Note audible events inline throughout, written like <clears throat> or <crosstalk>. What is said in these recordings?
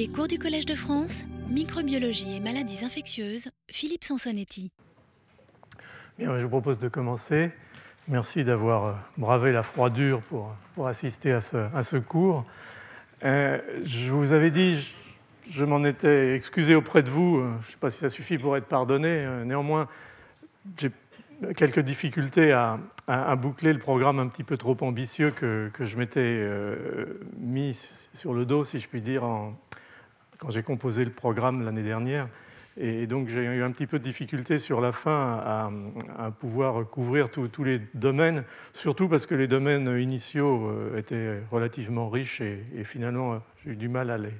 Les cours du Collège de France, microbiologie et maladies infectieuses, Philippe Sansonetti. Bien, je vous propose de commencer. Merci d'avoir euh, bravé la froidure pour, pour assister à ce, à ce cours. Euh, je vous avais dit, je, m'en étais excusé auprès de vous, euh, je ne sais pas si ça suffit pour être pardonné, néanmoins, j'ai quelques difficultés à, à, boucler le programme un petit peu trop ambitieux que, que je m'étais mis sur le dos, si je puis dire, quand j'ai composé le programme l'année dernière. Et donc j'ai eu un petit peu de difficulté sur la fin à, pouvoir couvrir tous les domaines, surtout parce que les domaines initiaux euh, étaient relativement riches et, finalement j'ai eu du mal à les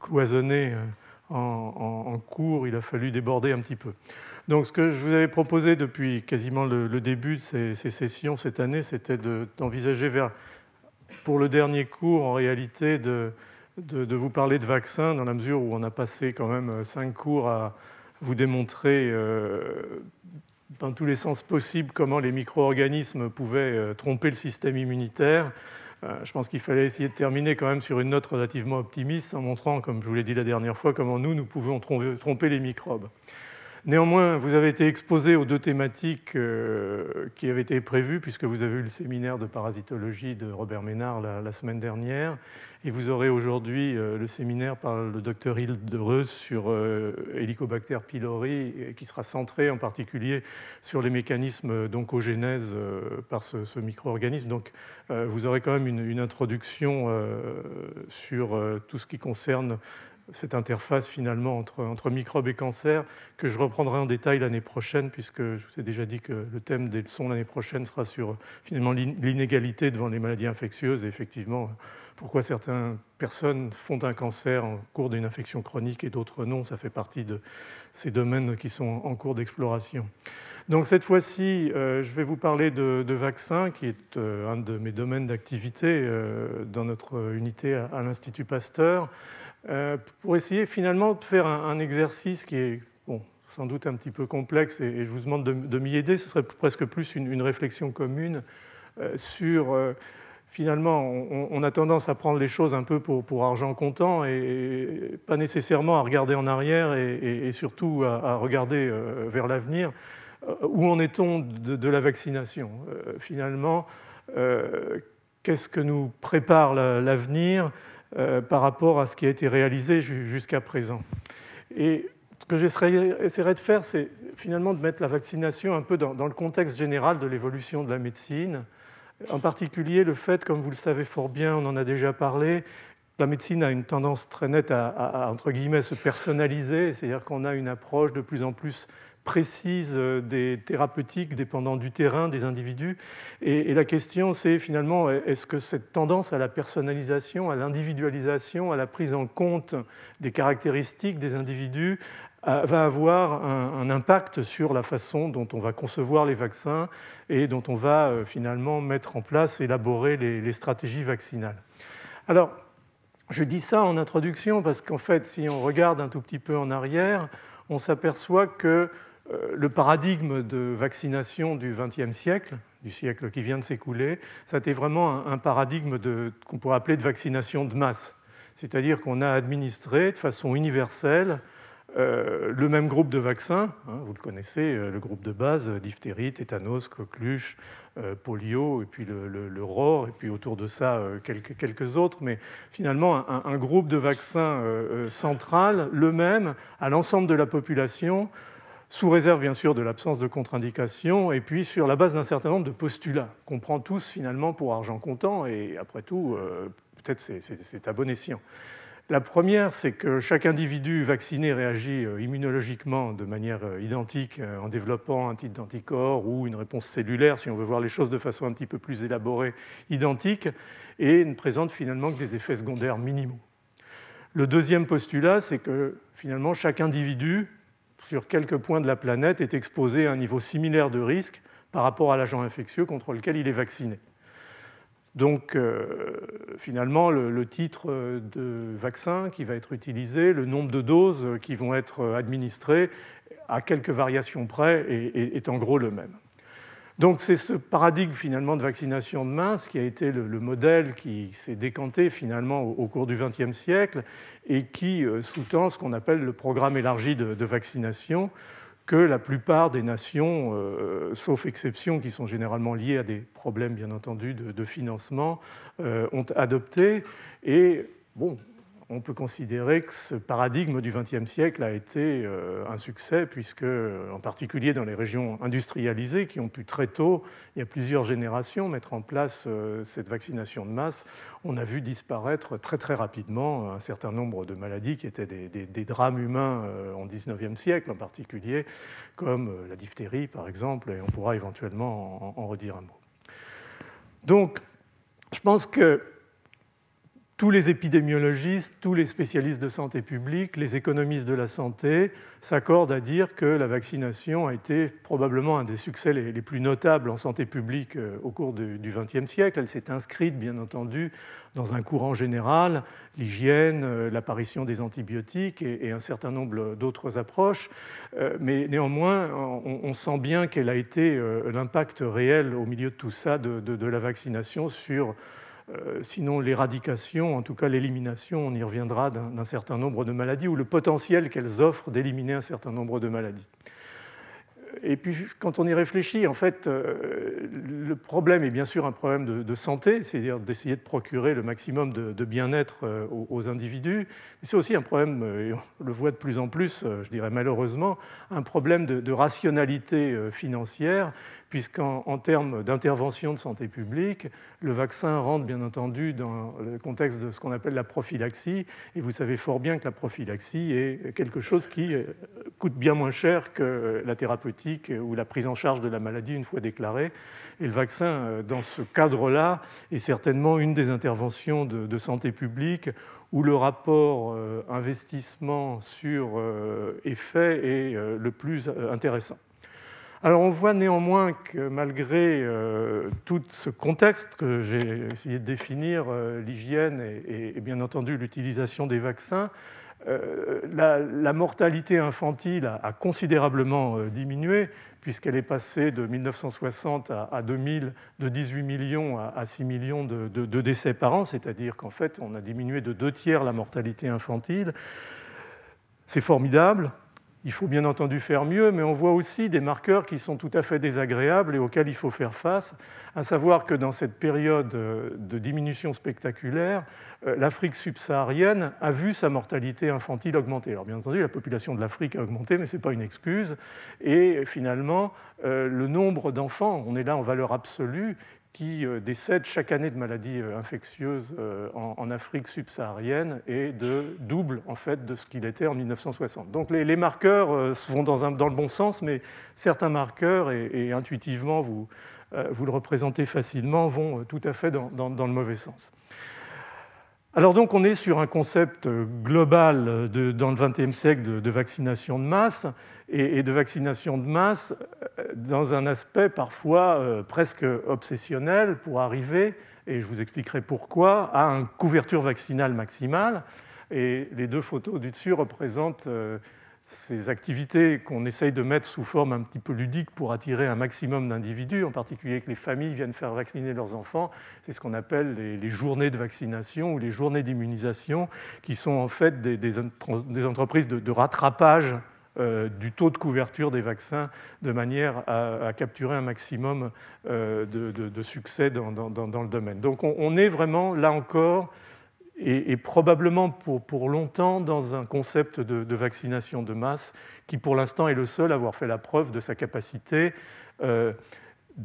cloisonner euh, en, cours. Il a fallu déborder un petit peu. Donc ce que je vous avais proposé depuis quasiment le, début de ces, sessions cette année, c'était d'envisager pour le dernier cours en réalité, de, de, vous parler de vaccins dans la mesure où on a passé quand même euh, cinq cours à vous démontrer euh, dans tous les sens possibles comment les micro-organismes pouvaient euh, tromper le système immunitaire. je pense qu'il fallait essayer de terminer quand même sur une note relativement optimiste en montrant, comme je vous l'ai dit la dernière fois, comment nous, nous pouvons tromper les microbes. Néanmoins, vous avez été exposé aux deux thématiques qui avaient été prévues, puisque vous avez eu le séminaire de parasitologie de Robert Ménard la semaine dernière, et vous aurez aujourd'hui euh, le séminaire par le docteur Hilde Reus sur euh, Helicobacter pylori, qui sera centré en particulier sur les mécanismes d'oncogénèse euh, par ce, micro-organisme. Donc vous aurez quand même une, introduction sur tout ce qui concerne cette interface finalement entre, entre microbes et cancer, que je reprendrai en détail l'année prochaine, puisque je vous ai déjà dit que le thème des leçons l'année prochaine sera sur finalement l'inégalité devant les maladies infectieuses. Et effectivement, pourquoi certaines personnes font un cancer en cours d'une infection chronique et d'autres non. Ça fait partie de ces domaines qui sont en cours d'exploration. Donc cette fois-ci, euh, je vais vous parler de, vaccins, qui est euh, un de mes domaines d'activité euh, dans notre unité à, l'Institut Pasteur, pour essayer finalement de faire un, exercice qui est bon, sans doute un petit peu complexe, et, je vous demande de, m'y aider. Ce serait presque plus une, une réflexion commune sur finalement, on, a tendance à prendre les choses un peu pour, argent comptant et, pas nécessairement à regarder en arrière et, surtout à, regarder euh, vers l'avenir. Euh, où en est-on de, la vaccination? Euh, Finalement, qu'est-ce que nous prépare l'avenir par rapport à ce qui a été réalisé jusqu'à présent? Et ce que j'essaierai de faire, c'est finalement de mettre la vaccination un peu dans le contexte général de l'évolution de la médecine en particulier, le fait, comme vous le savez fort bien, on en a déjà parlé, la médecine a une tendance très nette à, se personnaliser, c'est-à-dire qu'on a une approche de plus en plus précise des thérapeutiques dépendant du terrain des individus. Et, la question, c'est finalement, est-ce que cette tendance à la personnalisation, à l'individualisation, à la prise en compte des caractéristiques des individus euh, va avoir un, impact sur la façon dont on va concevoir les vaccins et dont on va euh, finalement mettre en place, élaborer les, stratégies vaccinales. Alors, je dis ça en introduction parce qu'en fait, si on regarde un tout petit peu en arrière, on s'aperçoit que euh, le paradigme de vaccination du XXe siècle, du siècle qui vient de s'écouler, ça a été vraiment un, paradigme qu'on pourrait appeler de vaccination de masse. C'est-à-dire qu'on a administré de façon universelle euh, le même groupe de vaccins, hein, vous le connaissez, euh, le groupe de base, diphtérie, tétanos, coqueluche, euh, polio, et puis le, le, ROR, et puis autour de ça quelques, autres, mais finalement un, groupe de vaccins central, le même, à l'ensemble de la population, sous réserve bien sûr de l'absence de contre-indication, et puis sur la base d'un certain nombre de postulats qu'on prend tous finalement pour argent comptant, et après tout, peut-être c'est à bon escient. La première, c'est que chaque individu vacciné réagit euh, immunologiquement de manière euh, identique euh, en développant un type d'anticorps ou une réponse cellulaire, si on veut voir les choses de façon un petit peu plus élaborée, identique, et ne présente finalement que des effets secondaires minimaux. Le deuxième postulat, c'est que finalement chaque individu, sur quelques points de la planète, est exposé à un niveau similaire de risque par rapport à l'agent infectieux contre lequel il est vacciné. Donc euh, finalement, le, titre de vaccin qui va être utilisé, le nombre de doses qui vont être administrées, à quelques variations près, est, en gros le même. Donc c'est ce paradigme finalement de vaccination de masse qui a été le, modèle qui s'est décanté finalement au, cours du XXe siècle et qui euh, sous-tend ce qu'on appelle le programme élargi de, vaccination que la plupart des nations, euh, sauf exceptions qui sont généralement liées à des problèmes bien entendu de, financement, euh, ont adopté. Et bon, on peut considérer que ce paradigme du XXe siècle a été euh, un succès, puisque, en particulier dans les régions industrialisées, qui ont pu très tôt, il y a plusieurs générations, mettre en place euh, cette vaccination de masse, on a vu disparaître très très rapidement un certain nombre de maladies qui étaient des, drames humains euh, en XIXe siècle, en particulier, comme la diphtérie par exemple, et on pourra éventuellement en redire un mot. Donc, je pense que tous les épidémiologistes, tous les spécialistes de santé publique, les économistes de la santé s'accordent à dire que la vaccination a été probablement un des succès les, plus notables en santé publique euh, au cours du XXe siècle. Elle s'est inscrite, bien entendu, dans un courant général, l'hygiène, euh, l'apparition des antibiotiques et, un certain nombre d'autres approches. Euh, mais néanmoins, on, sent bien quel a été l'impact réel au milieu de tout ça de, de la vaccination sur sinon l'éradication, en tout cas l'élimination, on y reviendra, d'un certain nombre de maladies ou le potentiel qu'elles offrent d'éliminer un certain nombre de maladies. Et puis, quand on y réfléchit, en fait, euh, le problème est bien sûr un problème de, santé, c'est-à-dire d'essayer de procurer le maximum de, bien-être euh, aux, individus. C'est aussi un problème, et on le voit de plus en plus, je dirais malheureusement, un problème de rationalité financière, puisqu'en termes d'intervention de santé publique, le vaccin rentre bien entendu dans le contexte de ce qu'on appelle la prophylaxie, et vous savez fort bien que la prophylaxie est quelque chose qui euh, coûte bien moins cher que la thérapeutique ou la prise en charge de la maladie une fois déclarée. Et le vaccin, euh, dans ce cadre-là, est certainement une des interventions de, santé publique où le rapport euh, investissement sur effet est le plus intéressant. Alors on voit néanmoins que malgré euh, tout ce contexte que j'ai essayé de définir, euh, l'hygiène et, bien entendu l'utilisation des vaccins, euh, la, mortalité infantile a, considérablement diminué puisqu'elle est passée de 1960 à, 2000 de 18 millions à, 6 millions de, de décès par an, c'est-à-dire qu'en fait on a diminué de deux tiers la mortalité infantile. C'est formidable, il faut bien entendu faire mieux, mais on voit aussi des marqueurs qui sont tout à fait désagréables et auxquels il faut faire face, à savoir que dans cette période de diminution spectaculaire, euh, l'Afrique subsaharienne a vu sa mortalité infantile augmenter. Alors bien entendu, la population de l'Afrique a augmenté, mais ce n'est pas une excuse. Et finalement, euh, le nombre d'enfants, on est là en valeur absolue, qui euh, décèdent chaque année de maladies euh, infectieuses euh, en, Afrique subsaharienne et de double en fait de ce qu'il était en 1960. Donc les, marqueurs vont dans, le bon sens, mais certains marqueurs, et, intuitivement vous, vous le représentez facilement, vont tout à fait dans, le mauvais sens. Alors donc on est sur un concept global dans le XXe siècle de, vaccination de masse et, de vaccination de masse euh, dans un aspect parfois euh, presque obsessionnel pour arriver, et je vous expliquerai pourquoi, à une couverture vaccinale maximale. Et les deux photos du dessus représentent euh, ces activités qu'on essaye de mettre sous forme un petit peu ludique pour attirer un maximum d'individus, en particulier que les familles viennent faire vacciner leurs enfants, c'est ce qu'on appelle les, journées de vaccination ou les journées d'immunisation, qui sont en fait des, entreprises de, rattrapage du taux de couverture des vaccins de manière à, capturer un maximum euh, de, succès dans, le domaine. Donc on est vraiment, là encore, et, probablement pour, longtemps dans un concept de, vaccination de masse qui pour l'instant est le seul à avoir fait la preuve de sa capacité euh,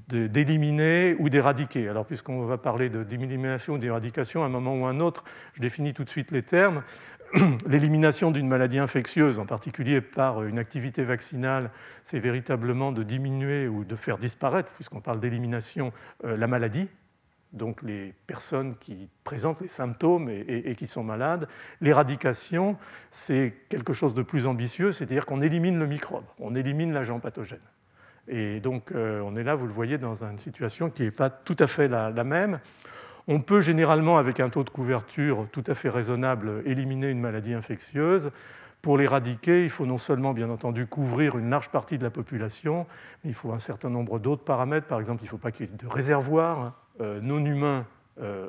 d'éliminer ou d'éradiquer. Alors puisqu'on va parler d'élimination ou d'éradication à un moment ou à un autre, je définis tout de suite les termes. <clears throat> L'élimination d'une maladie infectieuse, en particulier par une activité vaccinale, c'est véritablement de diminuer ou de faire disparaître, puisqu'on parle d'élimination, euh, la maladie, donc les personnes qui présentent les symptômes et, qui sont malades. L'éradication, c'est quelque chose de plus ambitieux, c'est-à-dire qu'on élimine le microbe, on élimine l'agent pathogène. Et donc euh, on est là, vous le voyez, dans une situation qui n'est pas tout à fait la, même. On peut généralement, avec un taux de couverture tout à fait raisonnable, éliminer une maladie infectieuse. Pour l'éradiquer, il faut non seulement, bien entendu, couvrir une large partie de la population, mais il faut un certain nombre d'autres paramètres. Par exemple, il ne faut pas qu'il y ait de réservoirs euh, non humains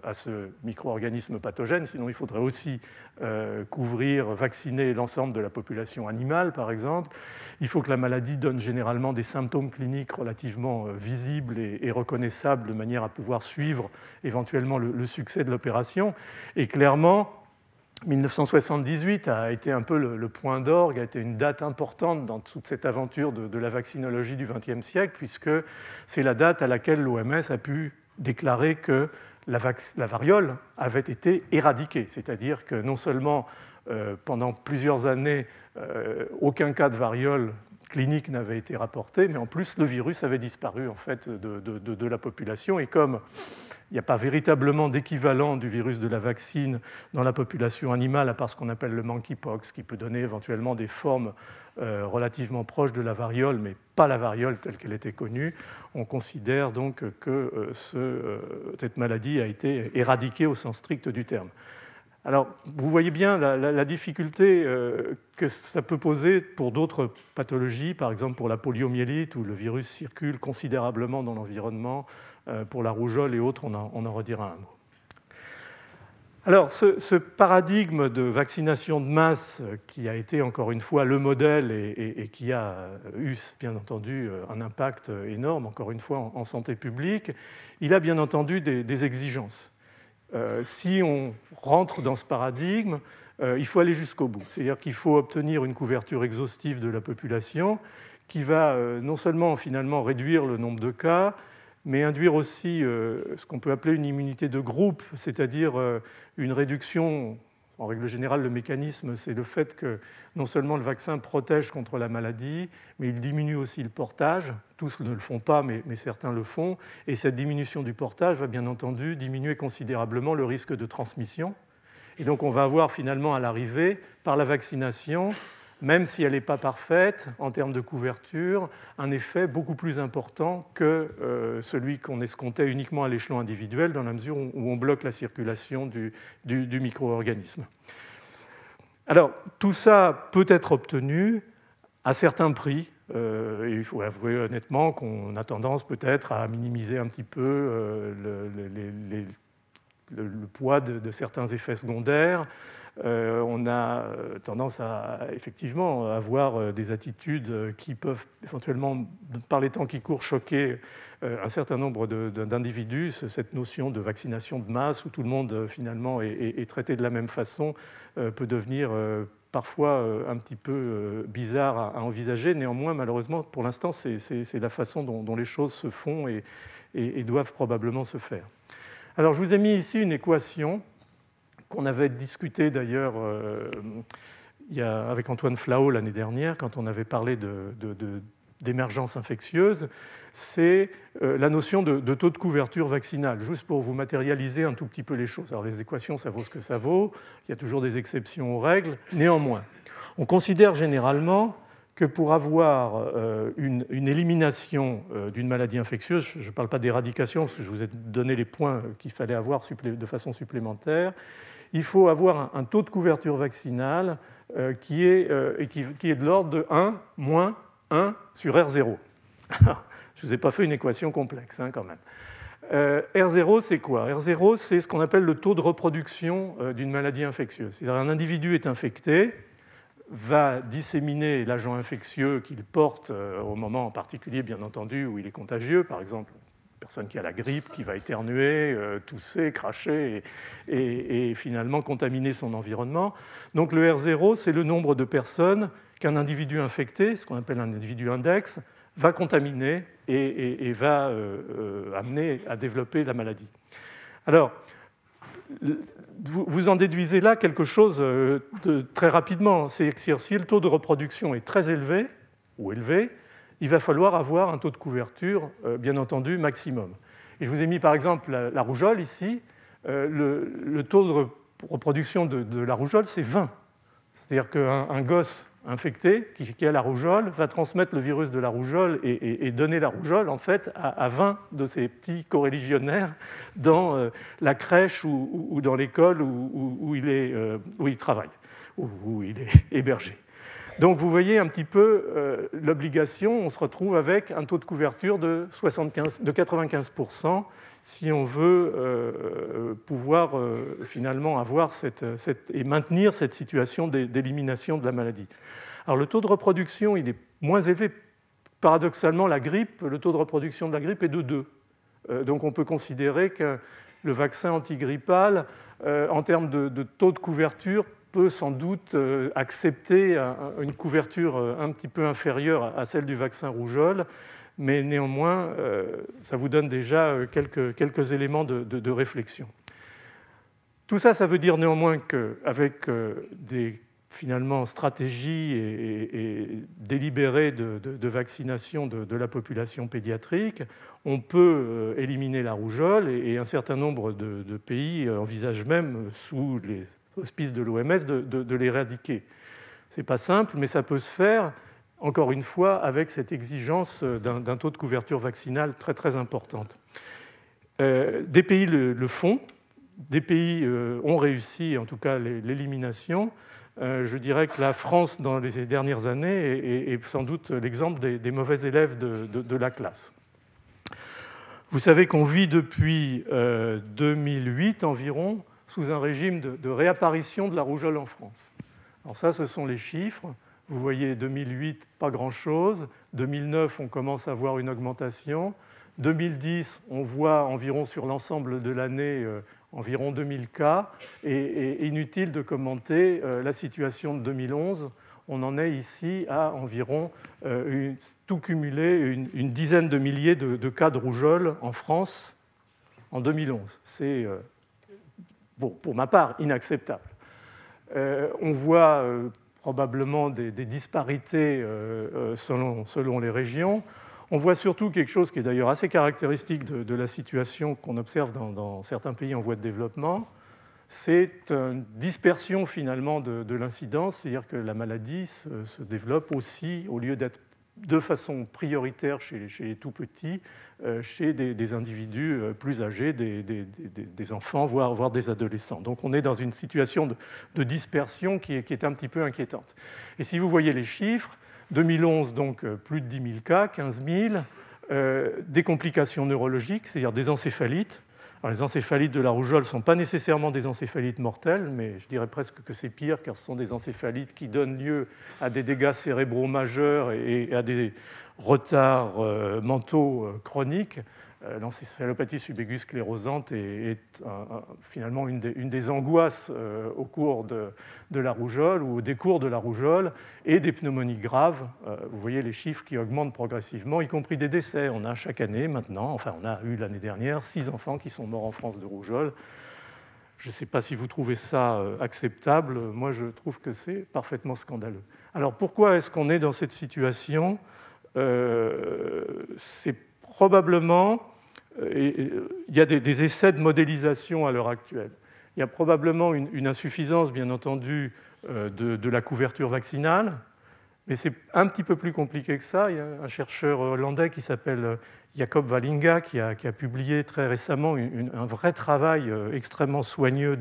à ce micro-organisme pathogène, sinon il faudrait aussi euh, couvrir, vacciner l'ensemble de la population animale, par exemple. Il faut que la maladie donne généralement des symptômes cliniques relativement euh, visibles et, reconnaissables de manière à pouvoir suivre éventuellement le, succès de l'opération. Et clairement, 1978 a été un peu le, point d'orgue, a été une date importante dans toute cette aventure de la vaccinologie du XXe siècle, puisque c'est la date à laquelle l'OMS a pu déclarer que la, variole avait été éradiquée, c'est-à-dire que non seulement euh, pendant plusieurs années, euh, aucun cas de variole clinique n'avait été rapporté, mais en plus le virus avait disparu en fait de, la population. Et comme il n'y a pas véritablement d'équivalent du virus de la vaccine dans la population animale, à part ce qu'on appelle le monkeypox, qui peut donner éventuellement des formes euh, relativement proches de la variole, mais pas la variole telle qu'elle était connue, on considère donc que euh, euh, cette maladie a été éradiquée au sens strict du terme. Alors, vous voyez bien la, difficulté que ça peut poser pour d'autres pathologies, par exemple pour la poliomyélite, où le virus circule considérablement dans l'environnement, pour la rougeole et autres, on en redira un mot. Alors, ce, paradigme de vaccination de masse, qui a été encore une fois le modèle et, qui a eu, bien entendu, un impact énorme, encore une fois, en, santé publique, il a bien entendu des, exigences. Euh, si on rentre dans ce paradigme, euh, il faut aller jusqu'au bout. C'est-à-dire qu'il faut obtenir une couverture exhaustive de la population qui va euh, non seulement finalement réduire le nombre de cas, mais induire aussi euh, ce qu'on peut appeler une immunité de groupe, c'est-à-dire euh, une réduction. En règle générale, le mécanisme, c'est le fait que non seulement le vaccin protège contre la maladie, mais il diminue aussi le portage. Tous ne le font pas, mais, mais certains le font. Et cette diminution du portage va bien entendu diminuer considérablement le risque de transmission. Et donc on va avoir finalement à l'arrivée, par la vaccination, même si elle n'est pas parfaite en termes de couverture, un effet beaucoup plus important que euh, celui qu'on escomptait uniquement à l'échelon individuel, dans la mesure où on bloque la circulation du, micro-organisme. Alors, tout ça peut être obtenu à certains prix. Euh, il faut avouer honnêtement qu'on a tendance peut-être à minimiser un petit peu euh, le, poids de, certains effets secondaires. Euh, on a euh, tendance à effectivement avoir euh, des attitudes qui peuvent éventuellement, par les temps qui courent, choquer un certain nombre d'individus. Cette notion de vaccination de masse où tout le monde finalement est, traité de la même façon peut devenir parfois un petit peu bizarre à, envisager. Néanmoins, malheureusement, pour l'instant, c'est la façon dont, les choses se font et doivent probablement se faire. Alors, je vous ai mis ici une équation qu'on avait discuté d'ailleurs euh, avec Antoine Flao l'année dernière, quand on avait parlé d'émergence infectieuse, c'est euh, la notion de, taux de couverture vaccinale, juste pour vous matérialiser un tout petit peu les choses. Alors les équations, ça vaut ce que ça vaut, il y a toujours des exceptions aux règles, néanmoins, on considère généralement que pour avoir euh, une, élimination d'une maladie infectieuse, je ne parle pas d'éradication, parce que je vous ai donné les points qu'il fallait avoir de façon supplémentaire, il faut avoir un, taux de couverture vaccinale euh, qui, est, euh, qui, est, de l'ordre de 1 moins 1 sur R0. <laughs> je ne vous ai pas fait une équation complexe hein, quand même. Euh, R0, c'est quoi? R0, c'est ce qu'on appelle le taux de reproduction d'une maladie infectieuse. C'est-à-dire un individu est infecté, va disséminer l'agent infectieux qu'il porte au moment en particulier, bien entendu, où il est contagieux, par exemple personne qui a la grippe, qui va éternuer, euh, tousser, cracher et, finalement contaminer son environnement. Donc le R0, c'est le nombre de personnes qu'un individu infecté, ce qu'on appelle un individu index, va contaminer et, va euh, euh, amener à développer la maladie. Alors, vous, en déduisez là quelque chose de très rapidement. C'est si le taux de reproduction est très élevé ou élevé, il va falloir avoir un taux de couverture, euh, bien entendu, maximum. Et je vous ai mis par exemple la, rougeole ici. Euh, le, taux de reproduction de, la rougeole, c'est 20. C'est-à-dire qu'un gosse infecté, qui, a la rougeole, va transmettre le virus de la rougeole et, donner la rougeole en fait à, 20 de ses petits coreligionnaires dans euh, la crèche ou, dans l'école où, où il travaille, où il est <laughs> hébergé. Donc vous voyez un petit peu euh, l'obligation, on se retrouve avec un taux de couverture de, 75, de 95% si on veut euh, pouvoir euh, finalement avoir et maintenir cette situation d'élimination de la maladie. Alors le taux de reproduction, il est moins élevé. Paradoxalement, la grippe, le taux de reproduction de la grippe est de 2. donc on peut considérer que le vaccin antigrippal, en termes de taux de couverture, peut sans doute euh, accepter une couverture euh, un petit peu inférieure à celle du vaccin rougeole, mais néanmoins, euh, ça vous donne déjà quelques, éléments de, réflexion. Tout ça, ça veut dire néanmoins qu'avec des finalement stratégies et, délibérées de, vaccination de, la population pédiatrique, on peut éliminer la rougeole et, un certain nombre de, pays envisagent même, sous les auspices de l'OMS de, l'éradiquer. Ce n'est pas simple, mais ça peut se faire, encore une fois, avec cette exigence d'un taux de couverture vaccinale très très importante. Euh, des pays le, font, des pays euh, ont réussi, en tout cas, l'élimination. Euh, je dirais que la France, dans les dernières années, est, sans doute l'exemple des, mauvais élèves de, la classe. Vous savez qu'on vit depuis 2008 environ sous un régime de, réapparition de la rougeole en France. Alors ça, ce sont les chiffres. Vous voyez 2008, pas grand-chose. 2009, on commence à voir une augmentation. 2010, on voit environ sur l'ensemble de l'année euh, environ 2000 cas. Et, inutile de commenter euh, la situation de 2011. On en est ici à environ, euh, tout cumulé, une, dizaine de milliers de, de, cas de rougeole en France en 2011. C'est pour ma part, inacceptable. Euh, on voit euh, probablement des, disparités euh, selon, les régions. On voit surtout quelque chose qui est d'ailleurs assez caractéristique de, la situation qu'on observe dans, certains pays en voie de développement. C'est une dispersion finalement de, l'incidence, c'est-à-dire que la maladie se développe aussi, au lieu d'être de façon prioritaire chez, les tout petits, euh, chez des, individus euh, plus âgés, des, enfants, voire, des adolescents. Donc on est dans une situation de, dispersion qui est, un petit peu inquiétante. Et si vous voyez les chiffres, 2011, donc euh, plus de 10 000 cas, 15 000, des complications neurologiques, c'est-à-dire des encéphalites, les encéphalites de la rougeole ne sont pas nécessairement des encéphalites mortelles, mais je dirais presque que c'est pire car ce sont des encéphalites qui donnent lieu à des dégâts cérébraux majeurs et à des retards euh, mentaux euh, chroniques. Euh, l'encéphalopathie subégus sclérosante est, finalement une des, angoisses euh, au cours de, la rougeole ou au décours de la rougeole et des pneumonies graves. Euh, vous voyez les chiffres qui augmentent progressivement, y compris des décès. On a chaque année maintenant, enfin on a eu l'année dernière, six enfants qui sont morts en France de rougeole. Je ne sais pas si vous trouvez ça acceptable. Moi, je trouve que c'est parfaitement scandaleux. Alors pourquoi est-ce qu'on est dans cette situation? Probablement, euh, il y a des, essais de modélisation à l'heure actuelle. Il y a probablement une, insuffisance, bien entendu, euh, de, la couverture vaccinale, mais c'est un petit peu plus compliqué que ça. Il y a un chercheur hollandais qui s'appelle euh, Jacob Wallinga qui a, publié très récemment un vrai travail extrêmement soigneux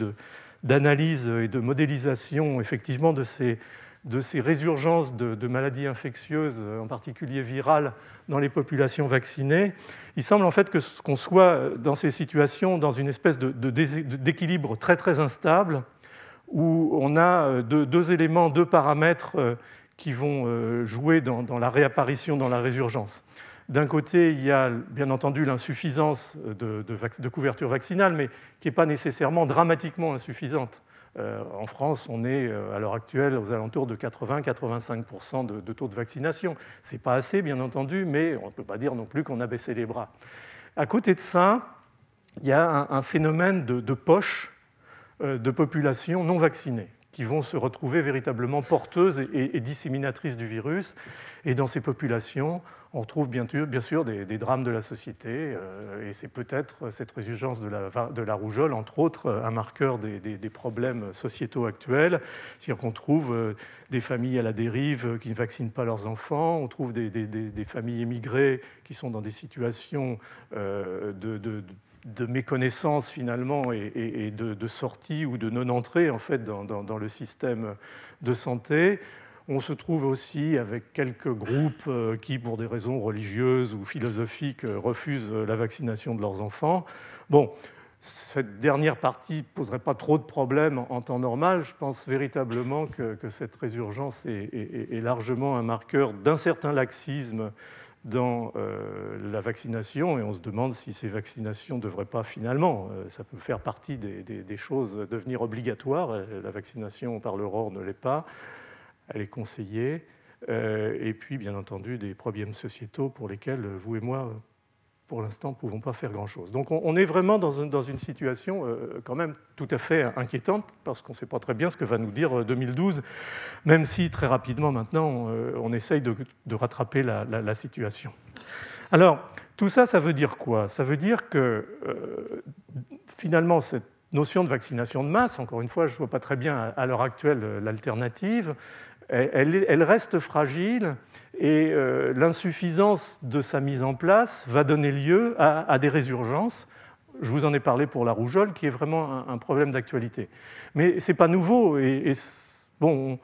d'analyse et de modélisation effectivement de ces, de ces résurgences de, maladies infectieuses, en particulier virales, dans les populations vaccinées, il semble en fait qu'on soit dans ces situations dans une espèce d'équilibre très très instable, où on a deux, éléments, deux paramètres euh, qui vont euh, jouer dans, la réapparition, dans la résurgence. D'un côté, il y a bien entendu l'insuffisance de, couverture vaccinale, mais qui n'est pas nécessairement dramatiquement insuffisante. Euh, en France, on est euh, à l'heure actuelle aux alentours de 80-85% de, taux de vaccination. Ce n'est pas assez, bien entendu, mais on ne peut pas dire non plus qu'on a baissé les bras. À côté de ça, il y a un, phénomène de, poche euh, de population non vaccinée qui vont se retrouver véritablement porteuses et, disséminatrices du virus. Et dans ces populations, on retrouve bien sûr, des, drames de la société, euh, et c'est peut-être cette résurgence de la, rougeole, entre autres, un marqueur des, problèmes sociétaux actuels. C'est-à-dire qu'on trouve euh, des familles à la dérive qui ne vaccinent pas leurs enfants, on trouve des, familles émigrées qui sont dans des situations euh, de méconnaissance finalement et, de, sortie ou de non-entrée en fait dans, le système de santé. On se trouve aussi avec quelques groupes euh, qui, pour des raisons religieuses ou philosophiques, euh, refusent la vaccination de leurs enfants. Bon, cette dernière partie ne poserait pas trop de problèmes en temps normal. Je pense véritablement que, cette résurgence est, largement un marqueur d'un certain laxisme dans euh, la vaccination et on se demande si ces vaccinations ne devraient pas finalement, euh, ça peut faire partie des, choses, devenir obligatoires. Euh, la vaccination par l'aurore ne l'est pas, elle est conseillée. et puis, bien entendu, des problèmes sociétaux pour lesquels vous et moi pour l'instant, ne pouvons pas faire grand-chose. Donc on est vraiment dans une, situation euh, quand même tout à fait inquiétante, parce qu'on ne sait pas très bien ce que va nous dire 2012, euh, même si très rapidement maintenant, euh, on essaye de, rattraper la, situation. Alors, tout ça, ça veut dire quoi? Ça veut dire que finalement, cette notion de vaccination de masse, encore une fois, je ne vois pas très bien à l'heure actuelle l'alternative, elle, reste fragile et euh, l'insuffisance de sa mise en place va donner lieu à, des résurgences. Je vous en ai parlé pour la rougeole, qui est vraiment un, problème d'actualité. Mais ce n'est pas nouveau. Bon, on,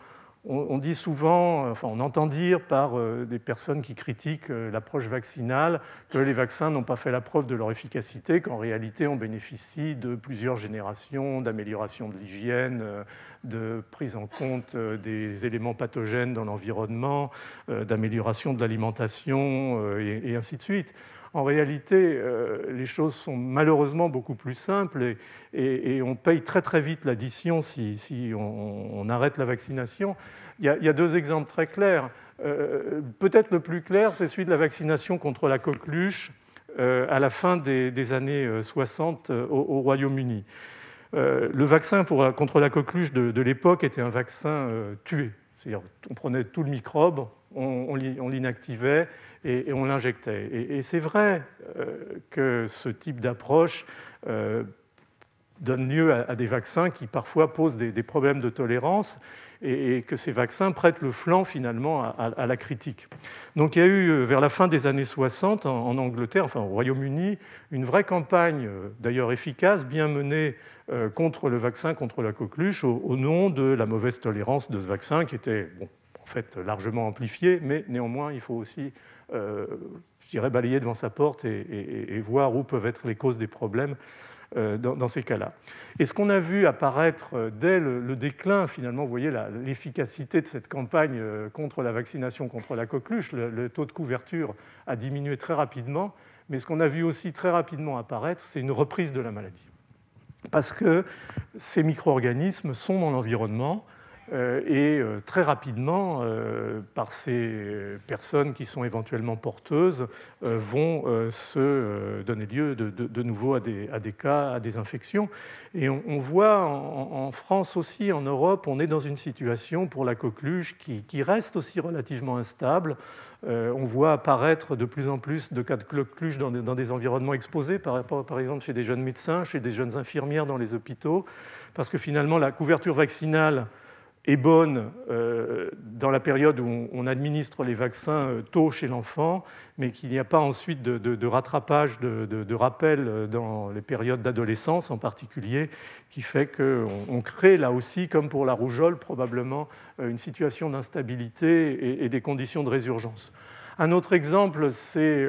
dit souvent, on entend dire par euh, des personnes qui critiquent euh, l'approche vaccinale que les vaccins n'ont pas fait la preuve de leur efficacité, qu'en réalité on bénéficie de plusieurs générations d'amélioration de l'hygiène, euh, de prise en compte des éléments pathogènes dans l'environnement, d'amélioration de l'alimentation et, ainsi de suite. En réalité, les choses sont malheureusement beaucoup plus simples et, on paye très très vite l'addition si, on, arrête la vaccination. Il y a, deux exemples très clairs. Euh, peut-être le plus clair, c'est celui de la vaccination contre la coqueluche euh, à la fin des, années 60 euh, au, Royaume-Uni. le vaccin contre la coqueluche de, l'époque était un vaccin tué. C'est-à-dire on prenait tout le microbe, on, l'inactivait et, on l'injectait. Et, c'est vrai que ce type d'approche donne lieu à, des vaccins qui parfois posent des, problèmes de tolérance et, que ces vaccins prêtent le flanc finalement à, la critique. Donc il y a eu euh, vers la fin des années 60 en, Angleterre, enfin au Royaume-Uni, une vraie campagne, euh, d'ailleurs efficace, bien menée euh, contre le vaccin contre la coqueluche au, nom de la mauvaise tolérance de ce vaccin qui était en fait largement amplifié, mais néanmoins il faut aussi je dirais, balayer devant sa porte et, voir où peuvent être les causes des problèmes euh, dans, ces cas-là. Et ce qu'on a vu apparaître euh, dès le, déclin, finalement, vous voyez l'efficacité de cette campagne euh, contre la vaccination contre la coqueluche, le, taux de couverture a diminué très rapidement, mais ce qu'on a vu aussi très rapidement apparaître, c'est une reprise de la maladie. Parce que ces micro-organismes sont dans l'environnement, euh, et euh, très rapidement, euh, par ces personnes qui sont éventuellement porteuses, vont se donner lieu de, nouveau à des, cas, à des infections. Et on, voit en, France aussi, en Europe, on est dans une situation pour la coqueluche qui, reste aussi relativement instable. on voit apparaître de plus en plus de cas de coqueluche dans, des environnements exposés, par exemple chez des jeunes médecins, chez des jeunes infirmières dans les hôpitaux, parce que finalement la couverture vaccinale est bonne euh, dans la période où on administre les vaccins euh, tôt chez l'enfant, mais qu'il n'y a pas ensuite de, rattrapage, de, rappel euh, dans les périodes d'adolescence en particulier, qui fait qu'on crée là aussi, comme pour la rougeole, probablement une situation d'instabilité et, des conditions de résurgence. Un autre exemple, c'est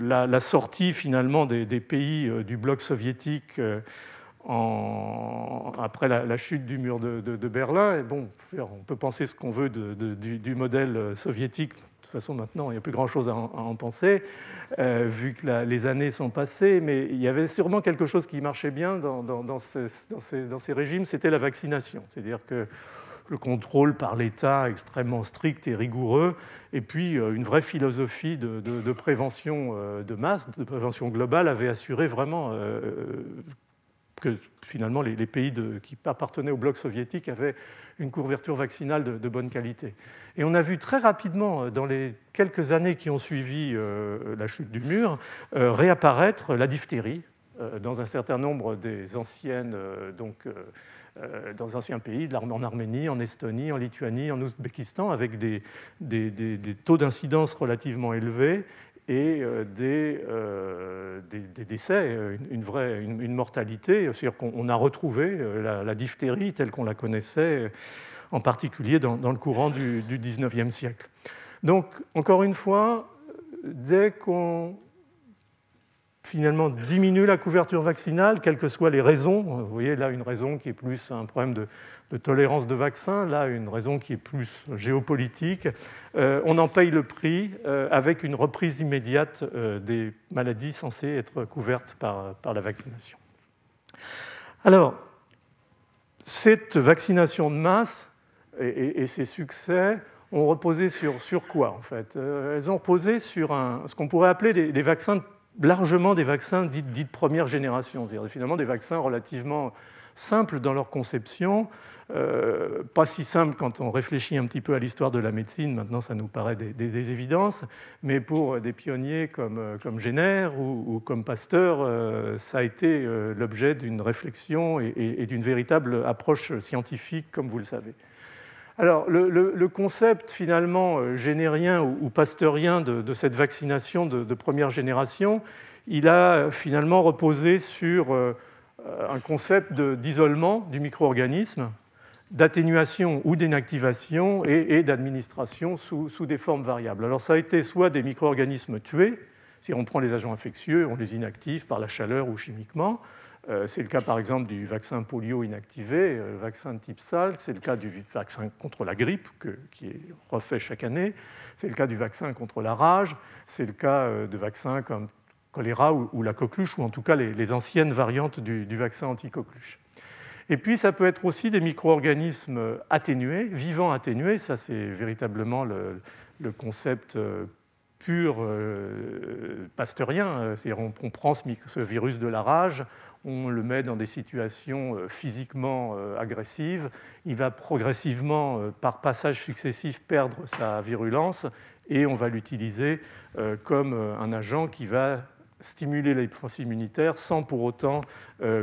la, sortie finalement des, des pays du bloc soviétique après la, chute du mur de, Berlin. Et bon, on peut penser ce qu'on veut du, modèle soviétique. De toute façon, maintenant, il n'y a plus grand-chose à, en penser, euh, vu que les années sont passées. Mais il y avait sûrement quelque chose qui marchait bien dans, ces, régimes, c'était la vaccination. C'est-à-dire que le contrôle par l'État extrêmement strict et rigoureux, et puis euh, une vraie philosophie de, prévention euh, de masse, de prévention globale, avait assuré vraiment que finalement les, pays qui appartenaient au bloc soviétique avaient une couverture vaccinale de, bonne qualité. Et on a vu très rapidement, dans les quelques années qui ont suivi la chute du mur, réapparaître la diphtérie dans un certain nombre des anciennes donc, euh, dans anciens pays, en Arménie, en Estonie, en Lituanie, en Ouzbékistan, avec des, taux d'incidence relativement élevés et euh, euh, des, décès, une, vraie une, mortalité. C'est-à-dire qu'on a retrouvé la, diphtérie telle qu'on la connaissait, en particulier dans, le courant du, du 19e siècle. Donc, encore une fois, dès qu'on finalement diminue la couverture vaccinale, quelles que soient les raisons. Vous voyez là une raison qui est plus un problème de, tolérance de vaccin, là une raison qui est plus géopolitique. Euh, on en paye le prix euh, avec une reprise immédiate euh, des maladies censées être couvertes par, la vaccination. Alors, cette vaccination de masse et, ses succès ont reposé sur, quoi en fait? Elles ont reposé sur ce qu'on pourrait appeler des, des vaccins largement des vaccins dits, de première génération, c'est-à-dire finalement des vaccins relativement simples dans leur conception, euh, pas si simples quand on réfléchit un petit peu à l'histoire de la médecine, maintenant ça nous paraît des, évidences, mais pour des pionniers comme, comme Jenner ou, comme Pasteur, euh, ça a été euh, l'objet d'une réflexion et d'une véritable approche scientifique, comme vous le savez. Alors, le, concept finalement euh, générien ou, pasteurien de, cette vaccination de, première génération, il a euh, finalement reposé sur euh, un concept d'isolement du micro-organisme, d'atténuation ou d'inactivation et, d'administration sous, sous, des formes variables. Alors, ça a été soit des micro-organismes tués, si on prend les agents infectieux, on les inactive par la chaleur ou chimiquement, c'est le cas par exemple du vaccin polio inactivé, euh, vaccin de type Salk, c'est le cas du vaccin contre la grippe qui est refait chaque année, c'est le cas du vaccin contre la rage, c'est le cas euh, de vaccins comme choléra ou, la coqueluche, ou en tout cas les, anciennes variantes du, vaccin anti-coqueluche. Et puis ça peut être aussi des micro-organismes atténués, vivants atténués, ça c'est véritablement le, concept pur pasteurien, c'est-à-dire on, prend ce virus de la rage, on le met dans des situations euh, physiquement euh, agressives, il va progressivement, euh, par passage successif, perdre sa virulence et on va l'utiliser comme un agent qui va stimuler les défense immunitaire sans pour autant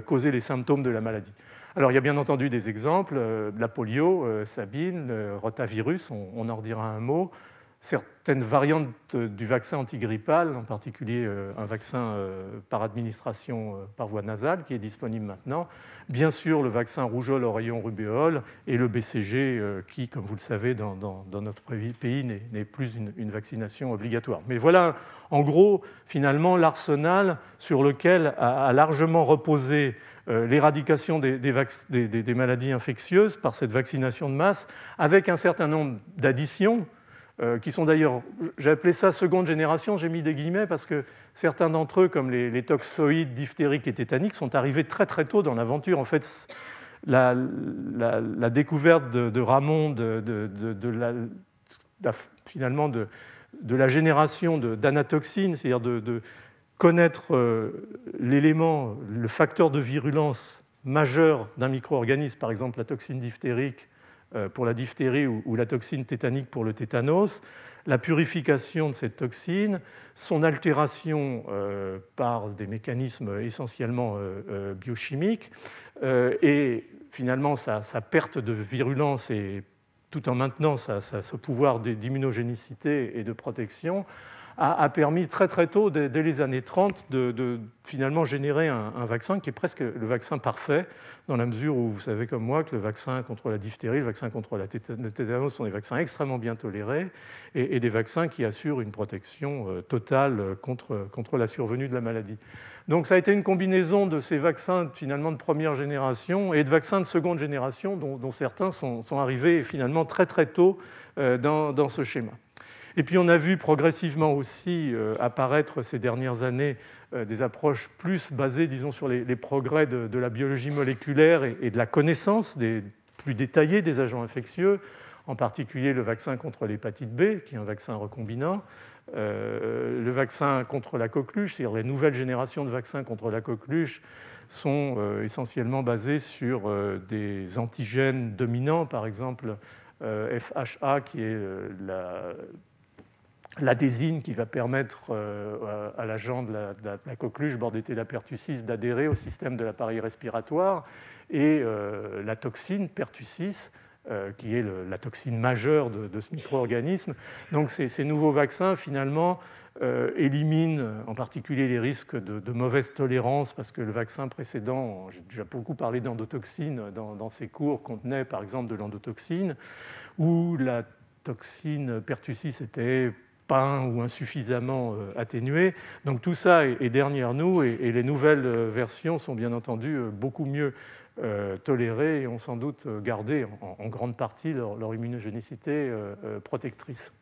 causer les symptômes de la maladie. Alors il y a bien entendu des exemples, la polio, Sabine, le rotavirus, on en redira un mot, certaines variantes du vaccin antigrippal, en particulier euh, un vaccin euh, par administration euh, par voie nasale qui est disponible maintenant. Bien sûr, le vaccin rougeole, oreillon, rubéole et le BCG qui, comme vous le savez, dans, notre pays n'est plus une, vaccination obligatoire. Mais voilà, en gros, finalement, l'arsenal sur lequel a, largement reposé l'éradication des, des maladies infectieuses par cette vaccination de masse, avec un certain nombre d'additions euh, qui sont d'ailleurs, j'ai appelé ça seconde génération, j'ai mis des guillemets parce que certains d'entre eux, comme les, toxoïdes diphtériques et tétaniques, sont arrivés très très tôt dans l'aventure. En fait, la, découverte de, Ramon, de, la, finalement de, la génération d'anatoxines, c'est-à-dire de, connaître euh, l'élément, le facteur de virulence majeur d'un micro-organisme, par exemple la toxine diphtérique, pour la diphtérie ou la toxine tétanique pour le tétanos, la purification de cette toxine, son altération euh, par des mécanismes essentiellement euh, biochimiques, et finalement sa, perte de virulence et tout en maintenant ce pouvoir d'immunogénicité et de protection, a, permis très très tôt, dès, les années 30, de, finalement générer un, vaccin qui est presque le vaccin parfait, dans la mesure où vous savez comme moi que le vaccin contre la diphtérie, le vaccin contre la tétanos sont des vaccins extrêmement bien tolérés et, des vaccins qui assurent une protection euh, totale contre, contre la survenue de la maladie. Donc ça a été une combinaison de ces vaccins finalement de première génération et de vaccins de seconde génération dont, certains sont, arrivés finalement très très tôt euh, dans ce schéma. Et puis on a vu progressivement aussi euh, apparaître ces dernières années euh, des approches plus basées, disons, sur les, progrès de, la biologie moléculaire et, de la connaissance plus détaillée des agents infectieux, en particulier le vaccin contre l'hépatite B, qui est un vaccin recombinant, euh, le vaccin contre la coqueluche, c'est-à-dire les nouvelles générations de vaccins contre la coqueluche, sont essentiellement basés sur des antigènes dominants, par exemple FHA, qui est la, l'adésine qui va permettre à l'agent de la, la, coqueluche Bordetella pertussis d'adhérer au système de l'appareil respiratoire et la toxine pertussis euh, qui est la toxine majeure de, ce micro-organisme. Donc ces, nouveaux vaccins, finalement, euh, éliminent en particulier les risques de, mauvaise tolérance, parce que le vaccin précédent, j'ai déjà beaucoup parlé d'endotoxine dans, ces cours, contenait par exemple de l'endotoxine, où la toxine pertussis était pas ou insuffisamment euh, atténuée. Donc tout ça est, derrière nous et, les nouvelles versions sont bien entendu beaucoup mieux euh, tolérés et ont sans doute gardé en, grande partie leur, immunogénicité euh, euh, protectrice.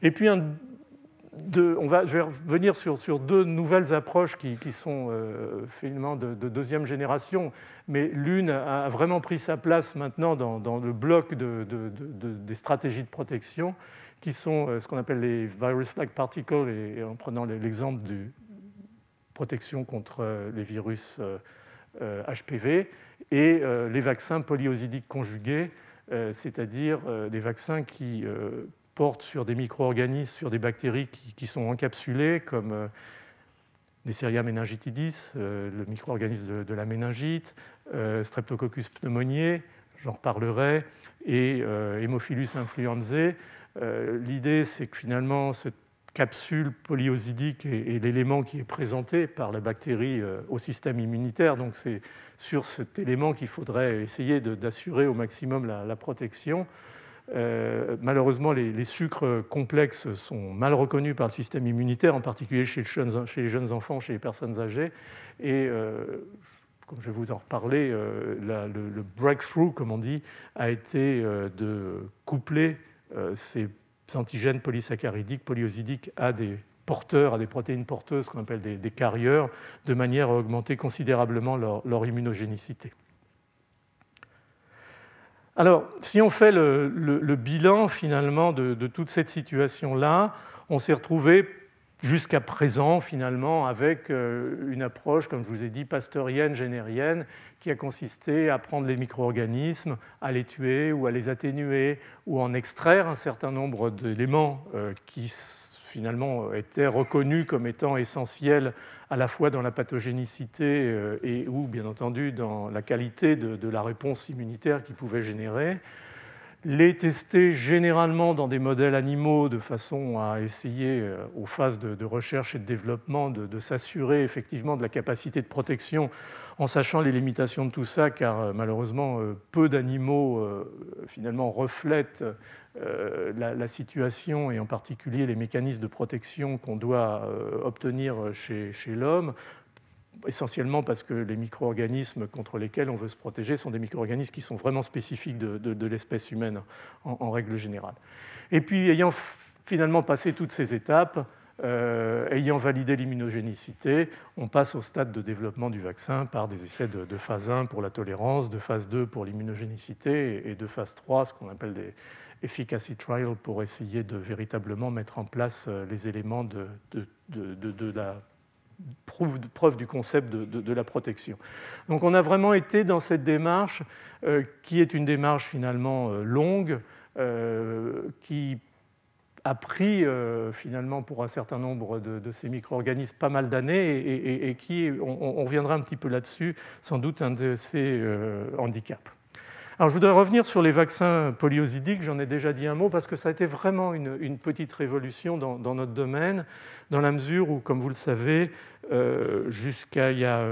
Et puis, on va, je vais revenir sur deux nouvelles approches qui, sont finalement de, deuxième génération, mais l'une a vraiment pris sa place maintenant dans, le bloc des stratégies de protection, qui sont ce qu'on appelle les virus-like particles, et, en prenant l'exemple de protection contre les virus HPV, et euh, les vaccins polyosidiques conjugués, euh, c'est-à-dire euh, des vaccins qui portent sur des micro-organismes, sur des bactéries qui, sont encapsulées, comme Neisseria meningitidis, le micro-organisme de, la méningite, Streptococcus pneumoniae, j'en reparlerai, et Haemophilus influenzae. L'idée, c'est que finalement, cette capsule polyosidique est, l'élément qui est présenté par la bactérie au système immunitaire. Donc c'est sur cet élément qu'il faudrait essayer d'assurer au maximum la, protection. Euh, malheureusement, les, sucres complexes sont mal reconnus par le système immunitaire, en particulier chez, les jeunes enfants, chez les personnes âgées. Et euh, comme je vais vous en reparler, euh, le, breakthrough, comme on dit, a été de coupler ces antigènes polysaccharidiques, polyosidiques à des porteurs, à des protéines porteuses qu'on appelle des, carrières, de manière à augmenter considérablement leur, immunogénicité. Alors, si on fait le, bilan finalement de, toute cette situation-là, on s'est retrouvé jusqu'à présent finalement avec euh, une approche, comme je vous ai dit, pasteurienne, générienne, qui a consisté à prendre les micro-organismes, à les tuer ou à les atténuer, ou en extraire un certain nombre d'éléments euh, qui finalement étaient reconnus comme étant essentiels à la fois dans la pathogénicité euh, et ou bien entendu dans la qualité de, la réponse immunitaire qu'ils pouvaient générer les tester généralement dans des modèles animaux de façon à essayer, euh, aux phases de, recherche et de développement, de, s'assurer effectivement de la capacité de protection en sachant les limitations de tout ça, car euh, malheureusement, euh, peu d'animaux finalement reflètent la, situation et en particulier les mécanismes de protection qu'on doit obtenir chez l'homme essentiellement parce que les micro-organismes contre lesquels on veut se protéger sont des micro-organismes qui sont vraiment spécifiques de, l'espèce humaine en, règle générale. Et puis, ayant finalement passé toutes ces étapes, euh, ayant validé l'immunogénicité, on passe au stade de développement du vaccin par des essais de, phase 1 pour la tolérance, de phase 2 pour l'immunogénicité et de phase 3, ce qu'on appelle des efficacy trials, pour essayer de véritablement mettre en place euh, les éléments de, de la preuve, du concept de, la protection. Donc on a vraiment été dans cette démarche euh, qui est une démarche finalement euh, longue, euh, qui a pris finalement pour un certain nombre de, ces micro-organismes pas mal d'années et, qui, on, reviendra un petit peu là-dessus, sans doute un de ces handicaps. Alors, je voudrais revenir sur les vaccins polyosidiques. J'en ai déjà dit un mot parce que ça a été vraiment une, petite révolution dans, notre domaine, dans la mesure où, comme vous le savez, euh, jusqu'à il y a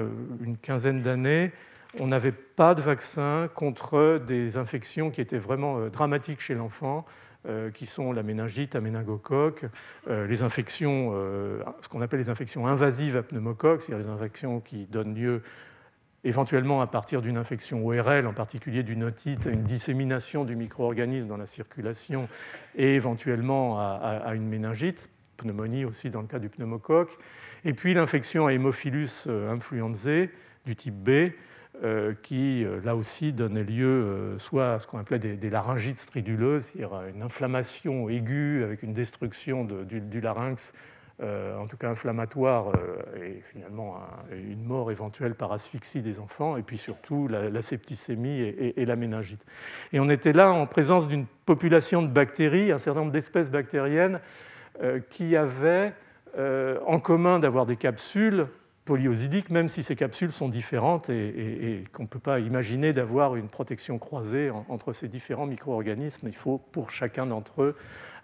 une quinzaine d'années, on n'avait pas de vaccin contre des infections qui étaient vraiment euh, dramatiques chez l'enfant, euh, qui sont la méningite, la méningocoque, les infections, ce qu'on appelle les infections invasives à pneumocoque, c'est-à-dire les infections qui donnent lieu éventuellement à partir d'une infection ORL, en particulier d'une otite, une dissémination du micro-organisme dans la circulation et éventuellement à, une méningite, pneumonie aussi dans le cas du pneumocoque, et puis l'infection à Haemophilus euh, influenzae du type B, euh, qui euh, là aussi donne lieu soit à ce qu'on appelait des, laryngites striduleuses, c'est-à-dire une inflammation aiguë avec une destruction du, larynx en tout cas inflammatoire, et finalement une mort éventuelle par asphyxie des enfants, et puis surtout la, septicémie et, la méningite. Et on était là en présence d'une population de bactéries, un certain nombre d'espèces bactériennes qui avaient en commun d'avoir des capsules polyosidiques, même si ces capsules sont différentes et, qu'on ne peut pas imaginer d'avoir une protection croisée entre ces différents micro-organismes. Il faut pour chacun d'entre eux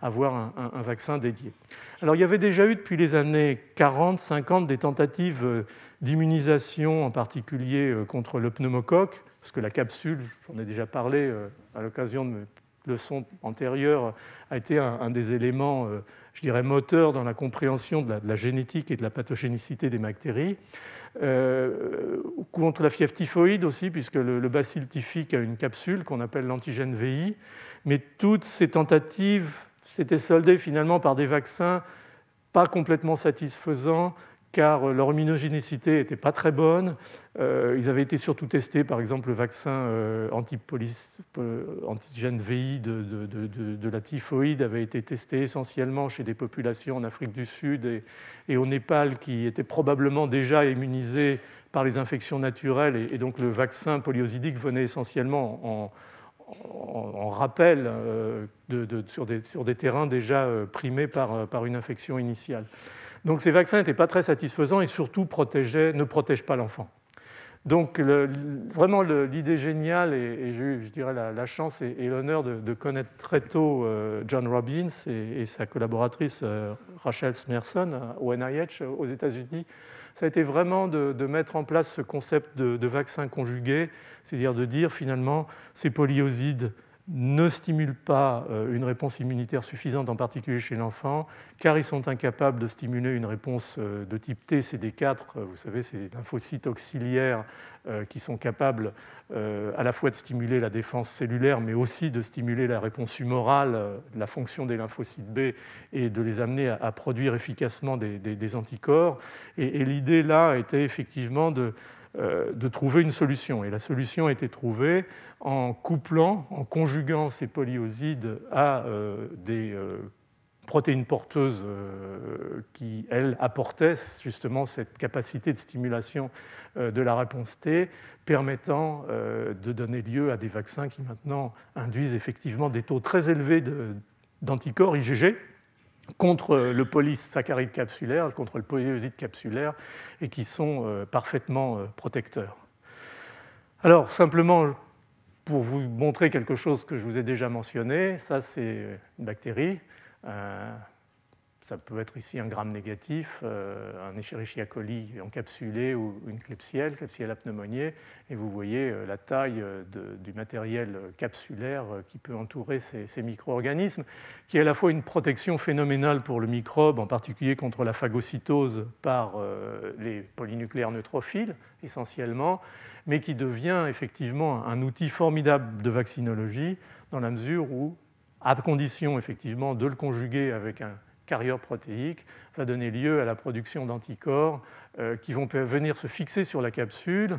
avoir un, vaccin dédié. Alors il y avait déjà eu depuis les années 40-50 des tentatives euh, d'immunisation, en particulier euh, contre le pneumocoque, parce que la capsule, j'en ai déjà parlé euh, à l'occasion de mes leçons antérieures, a été un des éléments je dirais, moteur dans la compréhension de la, génétique et de la pathogénicité des bactéries. Contre la fièvre typhoïde aussi, puisque le, le bacille typhique a une capsule qu'on appelle l'antigène VI. Mais toutes ces tentatives s'étaient soldées finalement par des vaccins pas complètement satisfaisants car euh, leur immunogénicité n'était pas très bonne. Euh, ils avaient été surtout testés, par exemple, le vaccin euh, antigène VI de, la typhoïde avait été testé essentiellement chez des populations en Afrique du Sud et, au Népal qui étaient probablement déjà immunisées par les infections naturelles. Et, donc le vaccin polyosidique venait essentiellement en, rappel sur des, terrains déjà primés par une infection initiale. Donc ces vaccins n'étaient pas très satisfaisants et surtout ne protègent pas l'enfant. Donc vraiment l'idée géniale, et, j'ai eu, je dirais, la, chance et, l'honneur de, connaître très tôt euh, John Robbins et, sa collaboratrice euh, Rachel Smerson euh, au NIH aux États-Unis, ça a été vraiment de, mettre en place ce concept de, de vaccin conjugué, c'est-à-dire de dire finalement ces polyosides ne stimulent pas euh, une réponse immunitaire suffisante, en particulier chez l'enfant, car ils sont incapables de stimuler une réponse euh, de type T, CD4, euh, vous savez, c'est des lymphocytes auxiliaires qui sont capables à la fois de stimuler la défense cellulaire, mais aussi de stimuler la réponse humorale, la fonction des lymphocytes B, et de les amener à produire efficacement des, anticorps. et l'idée là était effectivement de de trouver une solution. Et la solution a été trouvée en couplant, en conjuguant ces polyosides à euh, des euh, protéines porteuses qui, elles, apportaient justement cette capacité de stimulation de la réponse T, permettant de donner lieu à des vaccins qui maintenant induisent effectivement des taux très élevés d'anticorps IgG, contre le polysaccharide capsulaire, contre le polyoside capsulaire, et qui sont euh, parfaitement euh, protecteurs. Alors, simplement, pour vous montrer quelque chose que je vous ai déjà mentionné, ça c'est une bactérie, ça peut être ici un gramme négatif, euh, un Escherichia coli encapsulé ou une Klebsiella, Klebsiella pneumoniae, et vous voyez euh, la taille euh, du matériel capsulaire qui peut entourer ces, micro-organismes, qui est à la fois une protection phénoménale pour le microbe, en particulier contre la phagocytose par les polynucléaires neutrophiles essentiellement, mais qui devient effectivement un outil formidable de vaccinologie dans la mesure où, à condition effectivement de le conjuguer avec un carrière protéique va donner lieu à la production d'anticorps euh, qui vont venir se fixer sur la capsule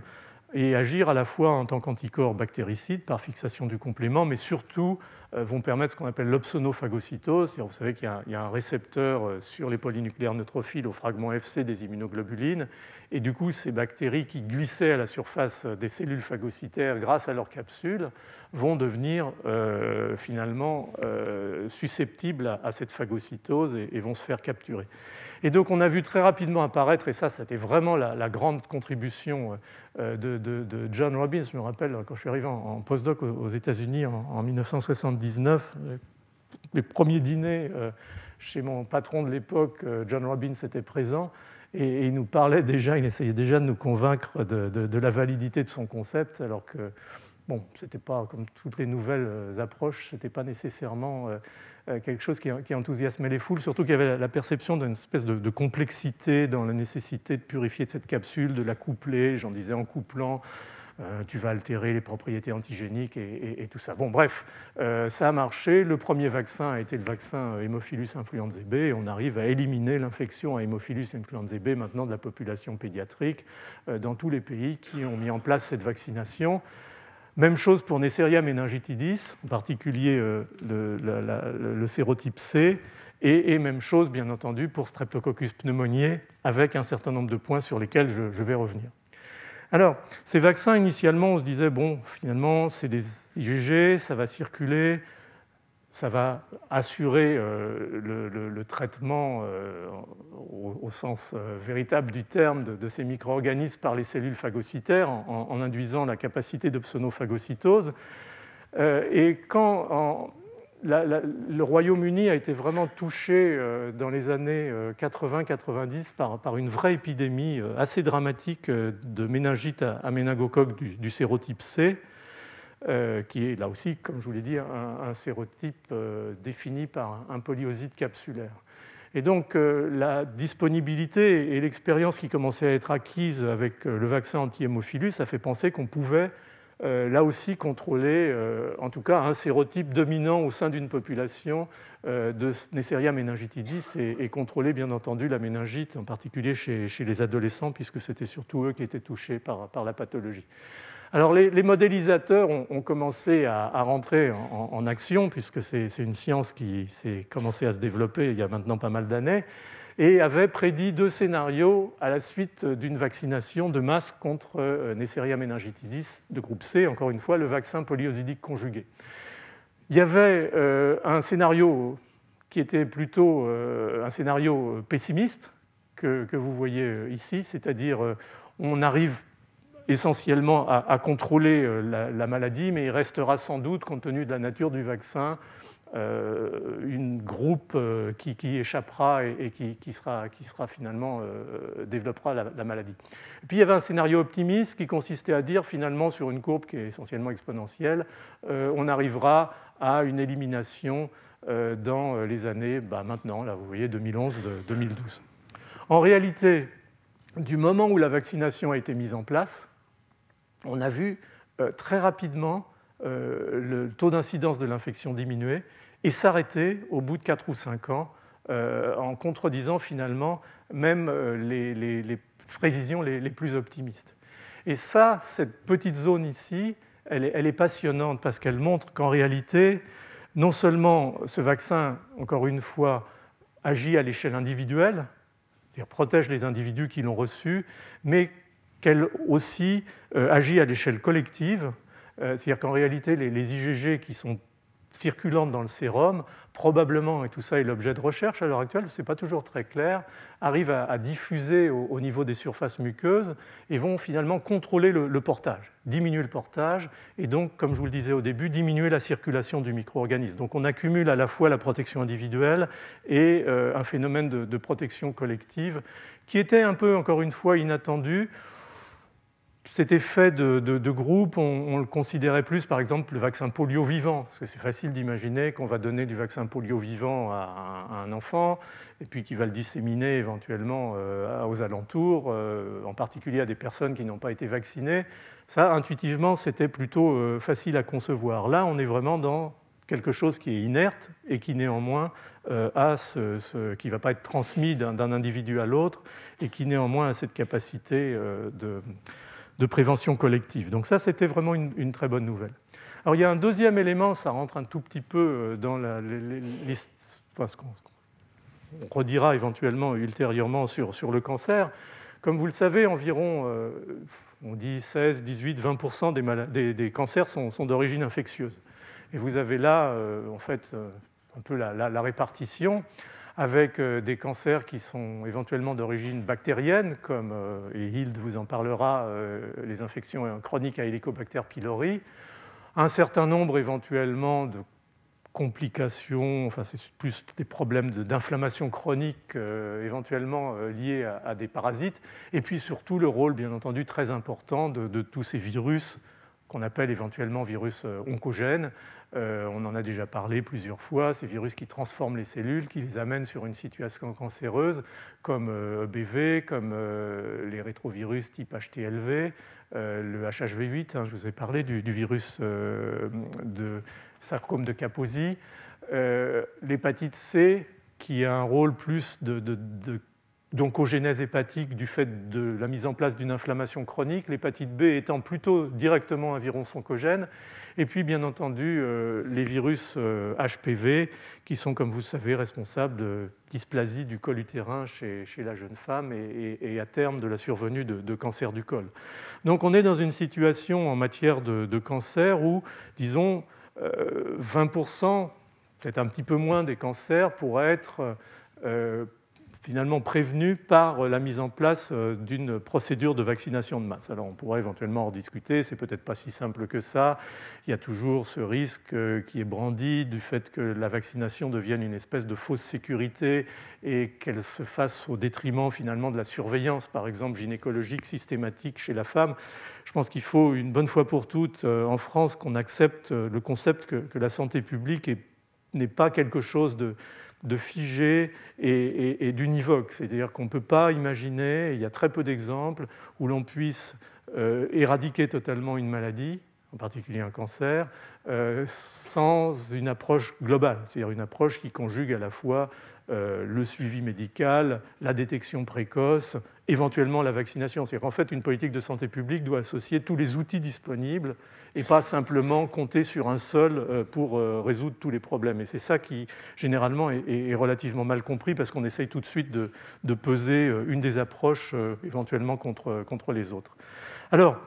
et agir à la fois en tant qu'anticorps bactéricides par fixation du complément, mais surtout vont permettre ce qu'on appelle l'opsonophagocytose. Vous savez qu'il y, a un récepteur euh, sur les polynucléaires neutrophiles au fragment FC des immunoglobulines, et du coup, ces bactéries qui glissaient à la surface des cellules phagocytaires grâce à leur capsule vont devenir euh, finalement susceptibles à, cette phagocytose et, vont se faire capturer. Et donc on a vu très rapidement apparaître, et ça c'était vraiment la, grande contribution de, John Robbins, je me rappelle quand je suis arrivé en, postdoc aux, États-Unis en, en 1970, les premiers dîners euh, chez mon patron de l'époque, euh, John Robbins, était présent et, il nous parlait déjà, il essayait déjà de nous convaincre de, la validité de son concept, alors que bon, c'était pas comme toutes les nouvelles euh, approches, c'était pas nécessairement quelque chose qui, enthousiasmait les foules, surtout qu'il y avait la perception d'une espèce de, complexité dans la nécessité de purifier cette capsule, de la coupler, j'en disais en couplant euh, tu vas altérer les propriétés antigéniques et, tout ça. Bon, bref, euh, ça a marché. Le premier vaccin a été le vaccin Haemophilus influenzae B on arrive à éliminer l'infection à Haemophilus influenzae B maintenant de la population pédiatrique euh, dans tous les pays qui ont mis en place cette vaccination. Même chose pour Neisseria meningitidis, en particulier le, sérotype C, et, même chose, bien entendu, pour Streptococcus pneumoniae, avec un certain nombre de points sur lesquels je vais revenir. Alors, ces vaccins, initialement, on se disait, bon, finalement, c'est des IgG, ça va circuler, ça va assurer euh, le, traitement euh, au, sens euh, véritable du terme de, ces micro-organismes par les cellules phagocytaires en, induisant la capacité de pseudo-phagocytose. et quand le Royaume-Uni a été vraiment touché euh, dans les années 80-90 euh, par, une vraie épidémie euh, assez dramatique de méningite à, méningocoque du, sérotype C, qui est là aussi, comme je vous l'ai dit, un, sérotype défini par un, polyosite capsulaire. Et donc la disponibilité et l'expérience qui commençait à être acquise avec le vaccin anti-hémophilus a fait penser qu'on pouvait euh, là aussi contrôler, euh, en tout cas, un sérotype dominant au sein d'une population euh, de Neisseria meningitidis et, contrôler, bien entendu, la méningite, en particulier chez, les adolescents, puisque c'était surtout eux qui étaient touchés par, la pathologie. Alors, les, modélisateurs ont, commencé à, rentrer en, action, puisque c'est une science qui s'est commencé à se développer il y a maintenant pas mal d'années et avait prédit deux scénarios à la suite d'une vaccination de masse contre euh, Neisseria meningitidis de groupe C, encore une fois le vaccin polyosidique conjugué. Il y avait euh, un scénario qui était plutôt euh, un scénario pessimiste que, vous voyez ici, c'est-à-dire on arrive essentiellement à, contrôler la, maladie, mais il restera sans doute, compte tenu de la nature du vaccin, euh, une groupe euh, qui, échappera et, qui, sera, qui, sera, finalement euh, développera la, maladie. Puis il y avait un scénario optimiste qui consistait à dire finalement sur une courbe qui est essentiellement exponentielle, on arrivera à une élimination dans les années bah, maintenant, là vous voyez 2011-2012. En réalité, du moment où la vaccination a été mise en place, on a vu très rapidement le taux d'incidence de l'infection diminuer et s'arrêter au bout de 4 ou 5 ans euh, en contredisant finalement même euh, les, prévisions les, plus optimistes. Et ça, cette petite zone ici, elle est, passionnante parce qu'elle montre qu'en réalité, non seulement ce vaccin, encore une fois, agit à l'échelle individuelle, c'est-à-dire protège les individus qui l'ont reçu, mais qu'elle aussi euh, agit à l'échelle collective, c'est-à-dire qu'en réalité, les, les, IgG qui sont circulantes dans le sérum, probablement, et tout ça est l'objet de recherche à l'heure actuelle, ce n'est pas toujours très clair, arrivent à, diffuser au, niveau des surfaces muqueuses et vont finalement contrôler le, portage, diminuer le portage et donc, comme je vous le disais au début, diminuer la circulation du micro-organisme. Donc on accumule à la fois la protection individuelle et euh, un phénomène de, de protection collective qui était un peu, encore une fois, inattendu cet effet de, groupe, on, le considérait plus, par exemple, le vaccin polio vivant, parce que c'est facile d'imaginer qu'on va donner du vaccin polio vivant à un, enfant, et puis qu'il va le disséminer éventuellement euh, aux alentours, euh, en particulier à des personnes qui n'ont pas été vaccinées. Ça, intuitivement, c'était plutôt euh, facile à concevoir. Là, on est vraiment dans quelque chose qui est inerte et qui néanmoins a ce, qui ne va pas être transmis d'un individu à l'autre et qui néanmoins a cette capacité de de prévention collective. Donc ça, c'était vraiment une, très bonne nouvelle. Alors il y a un deuxième élément, ça rentre un tout petit peu euh, dans la, liste, ce qu'on redira éventuellement ultérieurement sur, sur, le cancer. Comme vous le savez, environ, euh, on dit 16, 18, 20 des, des, cancers sont, d'origine infectieuse. Et vous avez là, euh, en fait, un peu la répartition avec euh, des cancers qui sont éventuellement d'origine bactérienne, comme, euh, et Hild vous en parlera, euh, les infections chroniques à Helicobacter pylori, un certain nombre éventuellement de complications, enfin c'est plus des problèmes d'inflammation chronique éventuellement liés à, des parasites, et puis surtout le rôle bien entendu très important de tous ces virus qu'on appelle éventuellement virus oncogènes, euh, on en a déjà parlé plusieurs fois, ces virus qui transforment les cellules, qui les amènent sur une situation cancéreuse, comme EBV, euh, comme euh, les rétrovirus type HTLV, le HHV8, hein, je vous ai parlé du, virus de sarcome de Kaposi, l'hépatite C, qui a un rôle plus de, d'oncogénèse hépatique du fait de la mise en place d'une inflammation chronique, l'hépatite B étant plutôt directement un virus oncogène, et puis bien entendu euh, les virus HPV qui sont, comme vous le savez, responsables de dysplasie du col utérin chez, la jeune femme et, à terme de la survenue de, cancer du col. Donc on est dans une situation en matière de, cancer où, disons, 20%, peut-être un petit peu moins des cancers pourraient être finalement prévenu par la mise en place euh, d'une procédure de vaccination de masse. Alors on pourrait éventuellement en discuter, c'est peut-être pas si simple que ça. Il y a toujours ce risque euh, qui est brandi du fait que la vaccination devienne une espèce de fausse sécurité et qu'elle se fasse au détriment finalement de la surveillance, par exemple gynécologique systématique chez la femme. Je pense qu'il faut une bonne fois pour toutes euh, en France qu'on accepte le concept que, la santé publique n'est pas quelque chose de de figé et, d'univoque. C'est-à-dire qu'on ne peut pas imaginer, il y a très peu d'exemples, où l'on puisse euh, éradiquer totalement une maladie, en particulier un cancer, euh, sans une approche globale, c'est-à-dire une approche qui conjugue à la fois euh, le suivi médical, la détection précoce, éventuellement la vaccination. C'est-à-dire qu'en fait, une politique de santé publique doit associer tous les outils disponibles et pas simplement compter sur un seul euh, pour euh, résoudre tous les problèmes. Et c'est ça qui, généralement, est, relativement mal compris parce qu'on essaye tout de suite de, peser une des approches éventuellement contre, contre les autres. Alors,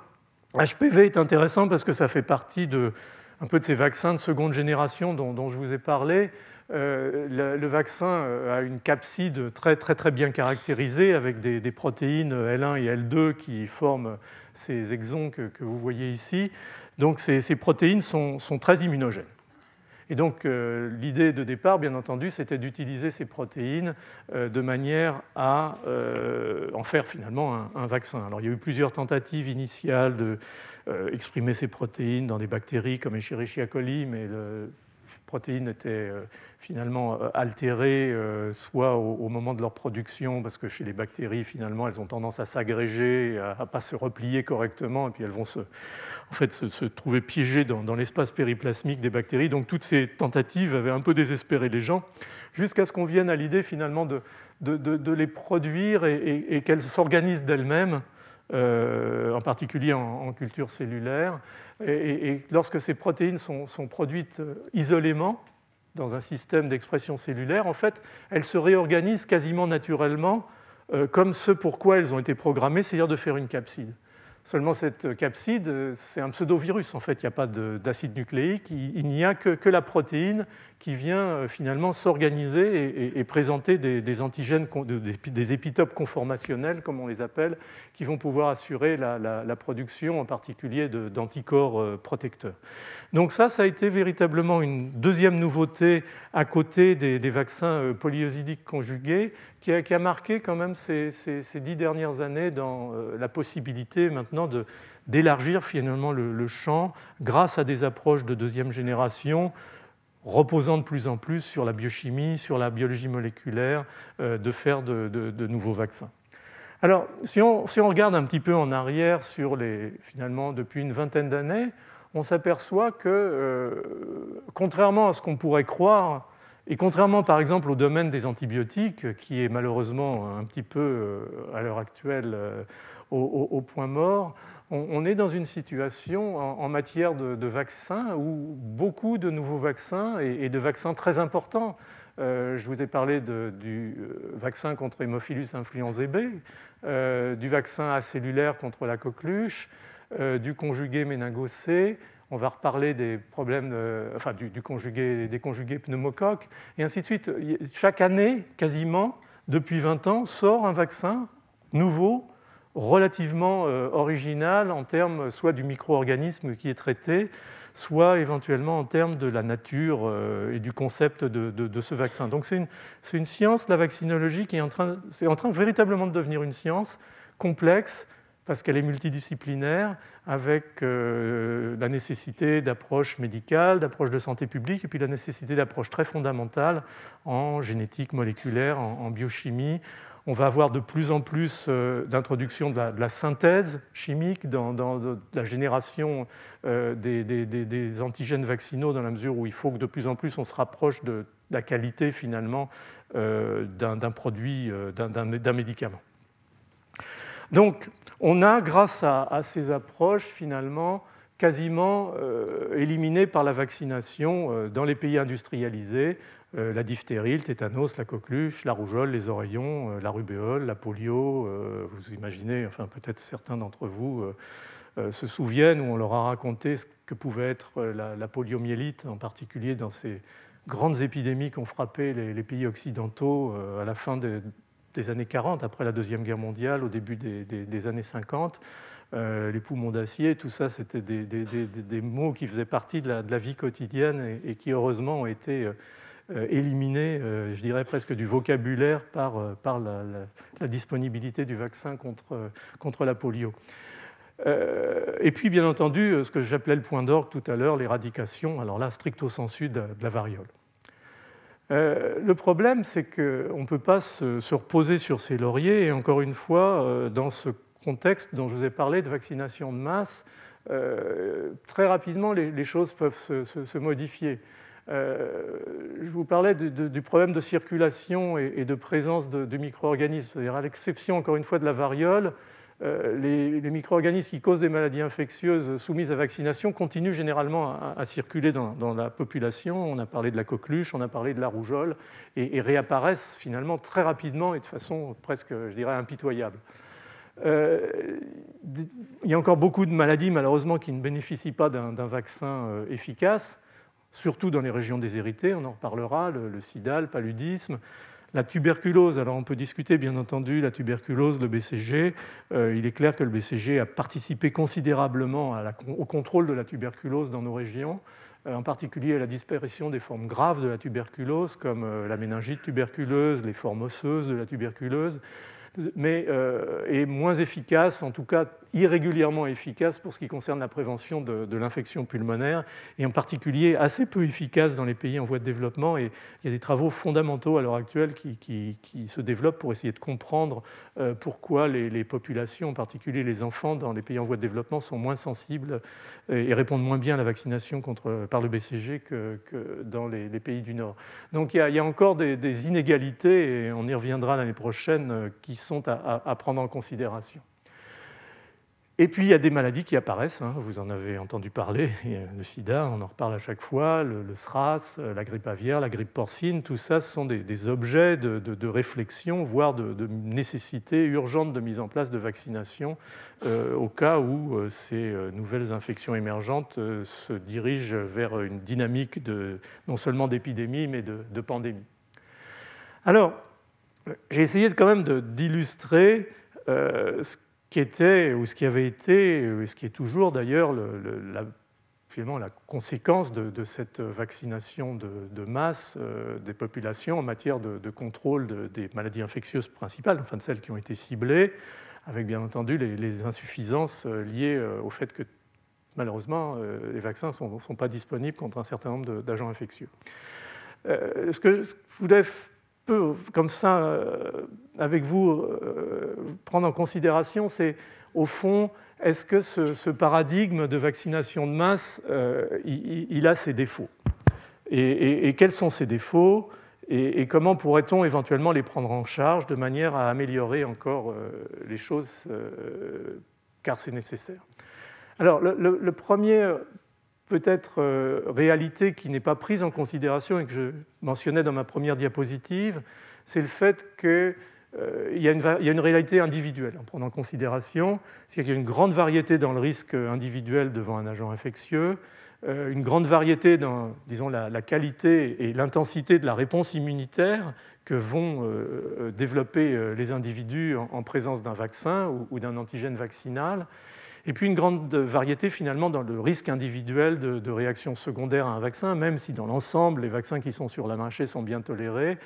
HPV est intéressant parce que ça fait partie de, un peu de ces vaccins de seconde génération dont je vous ai parlé. Euh, le, vaccin euh, a une capside très, très, très bien caractérisée avec des, protéines L1 et L2 qui forment ces exons que, vous voyez ici. Donc ces, protéines sont, très immunogènes. Et donc euh, l'idée de départ, bien entendu, c'était d'utiliser ces protéines de manière à en faire finalement un, vaccin. Alors il y a eu plusieurs tentatives initiales de exprimer ces protéines dans des bactéries comme Escherichia coli, mais protéines étaient euh, finalement euh, altérées, euh, soit au, moment de leur production, parce que chez les bactéries, finalement, elles ont tendance à s'agréger, à ne pas se replier correctement, et puis elles vont se, en fait, se, trouver piégées dans, l'espace périplasmique des bactéries. Donc toutes ces tentatives avaient un peu désespéré les gens, jusqu'à ce qu'on vienne à l'idée finalement de, de, les produire et, qu'elles s'organisent d'elles-mêmes. en particulier en, culture cellulaire, et, lorsque ces protéines sont, produites euh, isolément dans un système d'expression cellulaire, en fait, elles se réorganisent quasiment naturellement euh, comme ce pourquoi elles ont été programmées, c'est-à-dire de faire une capside. Seulement, cette capside, c'est un pseudovirus. En fait, il n'y a pas d'acide nucléique, il n'y a que, la protéine qui vient euh, finalement s'organiser et, présenter des, antigènes, des, épitopes conformationnels, comme on les appelle, qui vont pouvoir assurer la, production en particulier d'anticorps euh, protecteurs. Donc ça, ça a été véritablement une deuxième nouveauté à côté des, vaccins euh, polyosidiques conjugués, qui a, marqué quand même ces, dix dernières années dans la possibilité maintenant d'élargir finalement le champ grâce à des approches de deuxième génération reposant de plus en plus sur la biochimie, sur la biologie moléculaire, euh, de faire de, nouveaux vaccins. Alors, si on, regarde un petit peu en arrière sur les, finalement, depuis une vingtaine d'années, on s'aperçoit que, euh, contrairement à ce qu'on pourrait croire, et contrairement par exemple au domaine des antibiotiques, qui est malheureusement un petit peu euh, à l'heure actuelle au, point mort, on, est dans une situation en, matière de, vaccins où beaucoup de nouveaux vaccins et, de vaccins très importants, euh, je vous ai parlé du euh, vaccin contre Hémophilus influenzae B, euh, du vaccin acellulaire contre la coqueluche, du conjugué méningo-C, on va reparler des problèmes, enfin du, conjugué, des conjugués pneumocoques, et ainsi de suite. Chaque année, quasiment, depuis 20 ans, sort un vaccin nouveau relativement euh, original en termes soit du micro-organisme qui est traité, soit éventuellement en termes de la nature euh, et du concept de, ce vaccin. Donc c'est une, science, la vaccinologie, qui est en train, véritablement de devenir une science complexe parce qu'elle est multidisciplinaire, avec euh, la nécessité d'approches médicales, d'approches de santé publique, et puis la nécessité d'approches très fondamentales en génétique moléculaire, en biochimie, on va avoir de plus en plus euh, d'introduction de, la synthèse chimique dans, la génération euh, des, antigènes vaccinaux, dans la mesure où il faut que de plus en plus on se rapproche la qualité finalement d'un produit, d'un médicament. Donc, on a, grâce à, ces approches, finalement, quasiment éliminé par la vaccination dans les pays industrialisés euh, la diphtérie, le tétanos, la coqueluche, la rougeole, les oreillons, euh, la rubéole, la polio. Euh, vous imaginez, enfin peut-être certains d'entre vous se souviennent où on leur a raconté ce que pouvait être la, poliomyélite, en particulier dans ces grandes épidémies qui ont frappé les, pays occidentaux à la fin des années 40, après la Deuxième Guerre mondiale, au début des, années 50. les poumons d'acier, tout ça, c'était des, mots qui faisaient partie de la, vie quotidienne et, qui, heureusement, ont été euh, éliminé, euh, je dirais presque du vocabulaire par, euh, la, disponibilité du vaccin contre, la polio. et puis, bien entendu, ce que j'appelais le point d'orgue tout à l'heure, l'éradication, alors là, stricto sensu de, la variole. le problème, c'est qu'on ne peut pas se, reposer sur ses lauriers, et encore une fois, dans ce contexte dont je vous ai parlé de vaccination de masse, très rapidement, les, choses peuvent se modifier. Euh, je vous parlais du problème de circulation et, de présence de, micro-organismes. C'est-à-dire, à, l'exception, encore une fois, de la variole, euh, les, micro-organismes qui causent des maladies infectieuses soumises à vaccination continuent généralement à, circuler dans, la population. On a parlé de la coqueluche, on a parlé de la rougeole, et, réapparaissent finalement très rapidement et de façon presque, je dirais, impitoyable. Euh, il y a encore beaucoup de maladies, malheureusement, qui ne bénéficient pas d'un vaccin efficace surtout dans les régions déshéritées, on en reparlera, le, sida, le paludisme, la tuberculose, alors on peut discuter bien entendu la tuberculose, le BCG. Euh, il est clair que le BCG a participé considérablement au contrôle de la tuberculose dans nos régions, euh, en particulier à la disparition des formes graves de la tuberculose, comme euh, la méningite tuberculeuse, les formes osseuses de la tuberculose, mais est moins efficace, en tout cas irrégulièrement efficace pour ce qui concerne la prévention de, l'infection pulmonaire, et en particulier assez peu efficace dans les pays en voie de développement. Et il y a des travaux fondamentaux à l'heure actuelle qui, se développent pour essayer de comprendre euh, pourquoi les, populations, en particulier les enfants dans les pays en voie de développement, sont moins sensibles et répondent moins bien à la vaccination par le BCG que, dans les, pays du Nord. Donc il y a, encore des, inégalités, et on y reviendra l'année prochaine, euh, qui sont à prendre en considération. Et puis il y a des maladies qui apparaissent, hein, vous en avez entendu parler, <laughs> le sida, on en reparle à chaque fois, le, SRAS, euh, la grippe aviaire, la grippe porcine, tout ça ce sont des, objets de, réflexion, voire de, nécessité urgente de mise en place de vaccination euh, au cas où euh, ces nouvelles infections émergentes se dirigent vers une dynamique de, non seulement d'épidémie, mais de, pandémie. Alors, j'ai essayé quand même d'illustrer ce qui était, ou ce qui avait été, et ce qui est toujours d'ailleurs la, finalement la conséquence de, cette vaccination de, masse euh, des populations en matière de, contrôle des maladies infectieuses principales, enfin de celles qui ont été ciblées, avec bien entendu les, insuffisances euh, liées euh, au fait que malheureusement les vaccins ne sont, pas disponibles contre un certain nombre d'agents infectieux. ce que je voulais peu, comme ça, euh, avec vous, euh, prendre en considération, c'est au fond, est-ce que ce, paradigme de vaccination de masse, euh, il, a ses défauts et, quels sont ces défauts et, comment pourrait-on éventuellement les prendre en charge de manière à améliorer encore les choses, car c'est nécessaire? Alors, le premier peut-être euh, réalité qui n'est pas prise en considération et que je mentionnais dans ma première diapositive, c'est le fait qu'il euh, y, a une réalité individuelle en prenant en considération, c'est-à-dire qu'il y a une grande variété dans le risque individuel devant un agent infectieux, euh, une grande variété dans disons, la, qualité et l'intensité de la réponse immunitaire que vont développer les individus en, présence d'un vaccin ou d'un antigène vaccinal et puis une grande variété finalement dans le risque individuel de, réaction secondaire à un vaccin, même si dans l'ensemble les vaccins qui sont sur la marché sont bien tolérés.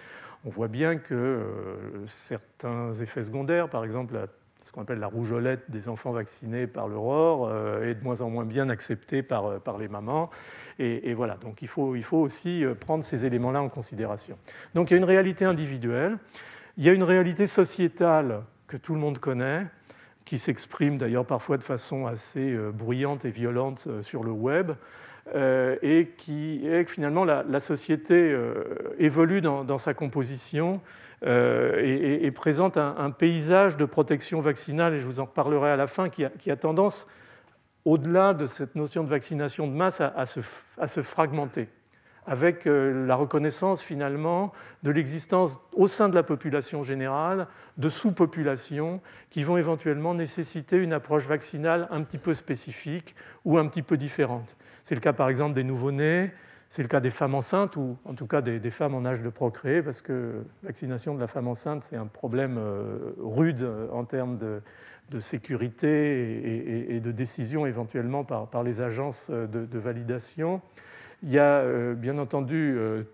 On voit bien que euh, certains effets secondaires, par exemple ce qu'on appelle la rougeolette des enfants vaccinés par l'aurore, euh, est de moins en moins bien acceptée par, euh, par les mamans. Et, voilà, donc il faut, il faut aussi prendre ces éléments-là en considération. Donc il y a une réalité individuelle, il y a une réalité sociétale que tout le monde connaît, qui s'exprime d'ailleurs parfois de façon assez euh, bruyante et violente euh, sur le web. et qui est finalement la, société évolue dans, sa composition et, présente un, paysage de protection vaccinale, et je vous en reparlerai à la fin, qui a, tendance, au-delà de cette notion de vaccination de masse, à se fragmenter avec euh, la reconnaissance finalement de l'existence au sein de la population générale de sous-populations qui vont éventuellement nécessiter une approche vaccinale un petit peu spécifique ou un petit peu différente. C'est le cas par exemple des nouveau-nés, c'est le cas des femmes enceintes ou en tout cas des, femmes en âge de procréer parce que vaccination de la femme enceinte c'est un problème euh, rude en termes de, sécurité et, de décision éventuellement par, les agences de validation. Il y a euh, bien entendu le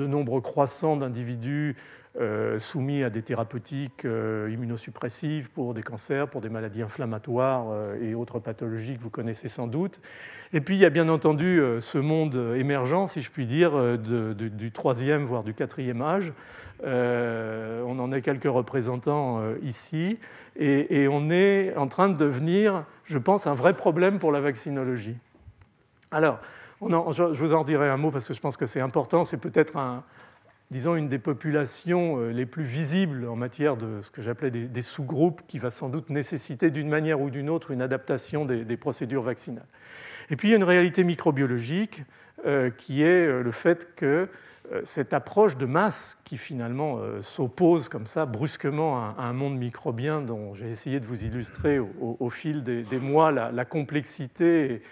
euh, nombre croissant d'individus euh, soumis à des thérapeutiques immunosuppressives pour des cancers, pour des maladies inflammatoires et autres pathologies que vous connaissez sans doute. Et puis il y a bien entendu ce monde émergent, si je puis dire, du troisième, voire du quatrième âge. on en a quelques représentants ici. Et, et on est en train de devenir, je pense, un vrai problème pour la vaccinologie. Alors, je vous en dirai un mot parce que je pense que c'est important. C'est peut-être disons, une des populations euh, les plus visibles en matière de ce que j'appelais des, sous-groupes qui va sans doute nécessiter d'une manière ou d'une autre une adaptation des, procédures vaccinales. Et puis il y a une réalité microbiologique euh, qui est euh, le fait que cette approche de masse qui finalement s'oppose comme ça brusquement à, un monde microbien dont j'ai essayé de vous illustrer au, fil des, mois la, complexité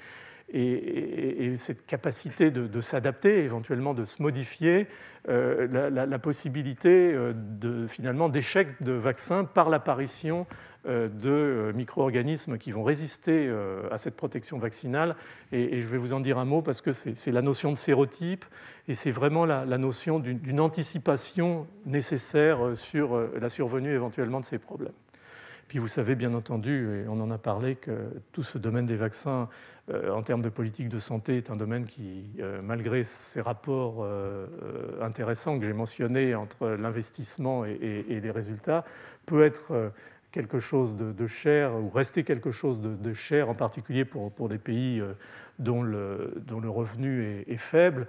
cette capacité de, s'adapter, éventuellement de se modifier, euh, la, possibilité euh, de, finalement d'échec de vaccins par l'apparition euh, de micro-organismes qui vont résister à cette protection vaccinale. Et, je vais vous en dire un mot parce que c'est la notion de sérotype et c'est vraiment la, notion d'une anticipation nécessaire sur la survenue éventuellement de ces problèmes. Puis vous savez bien entendu, et on en a parlé, que tout ce domaine des vaccins euh, en termes de politique de santé est un domaine qui, euh, malgré ces rapports euh, intéressants que j'ai mentionnés entre l'investissement et, les résultats, peut être quelque chose de, cher ou rester quelque chose de, cher, en particulier pour, pour des pays dont le, dont le revenu est, faible.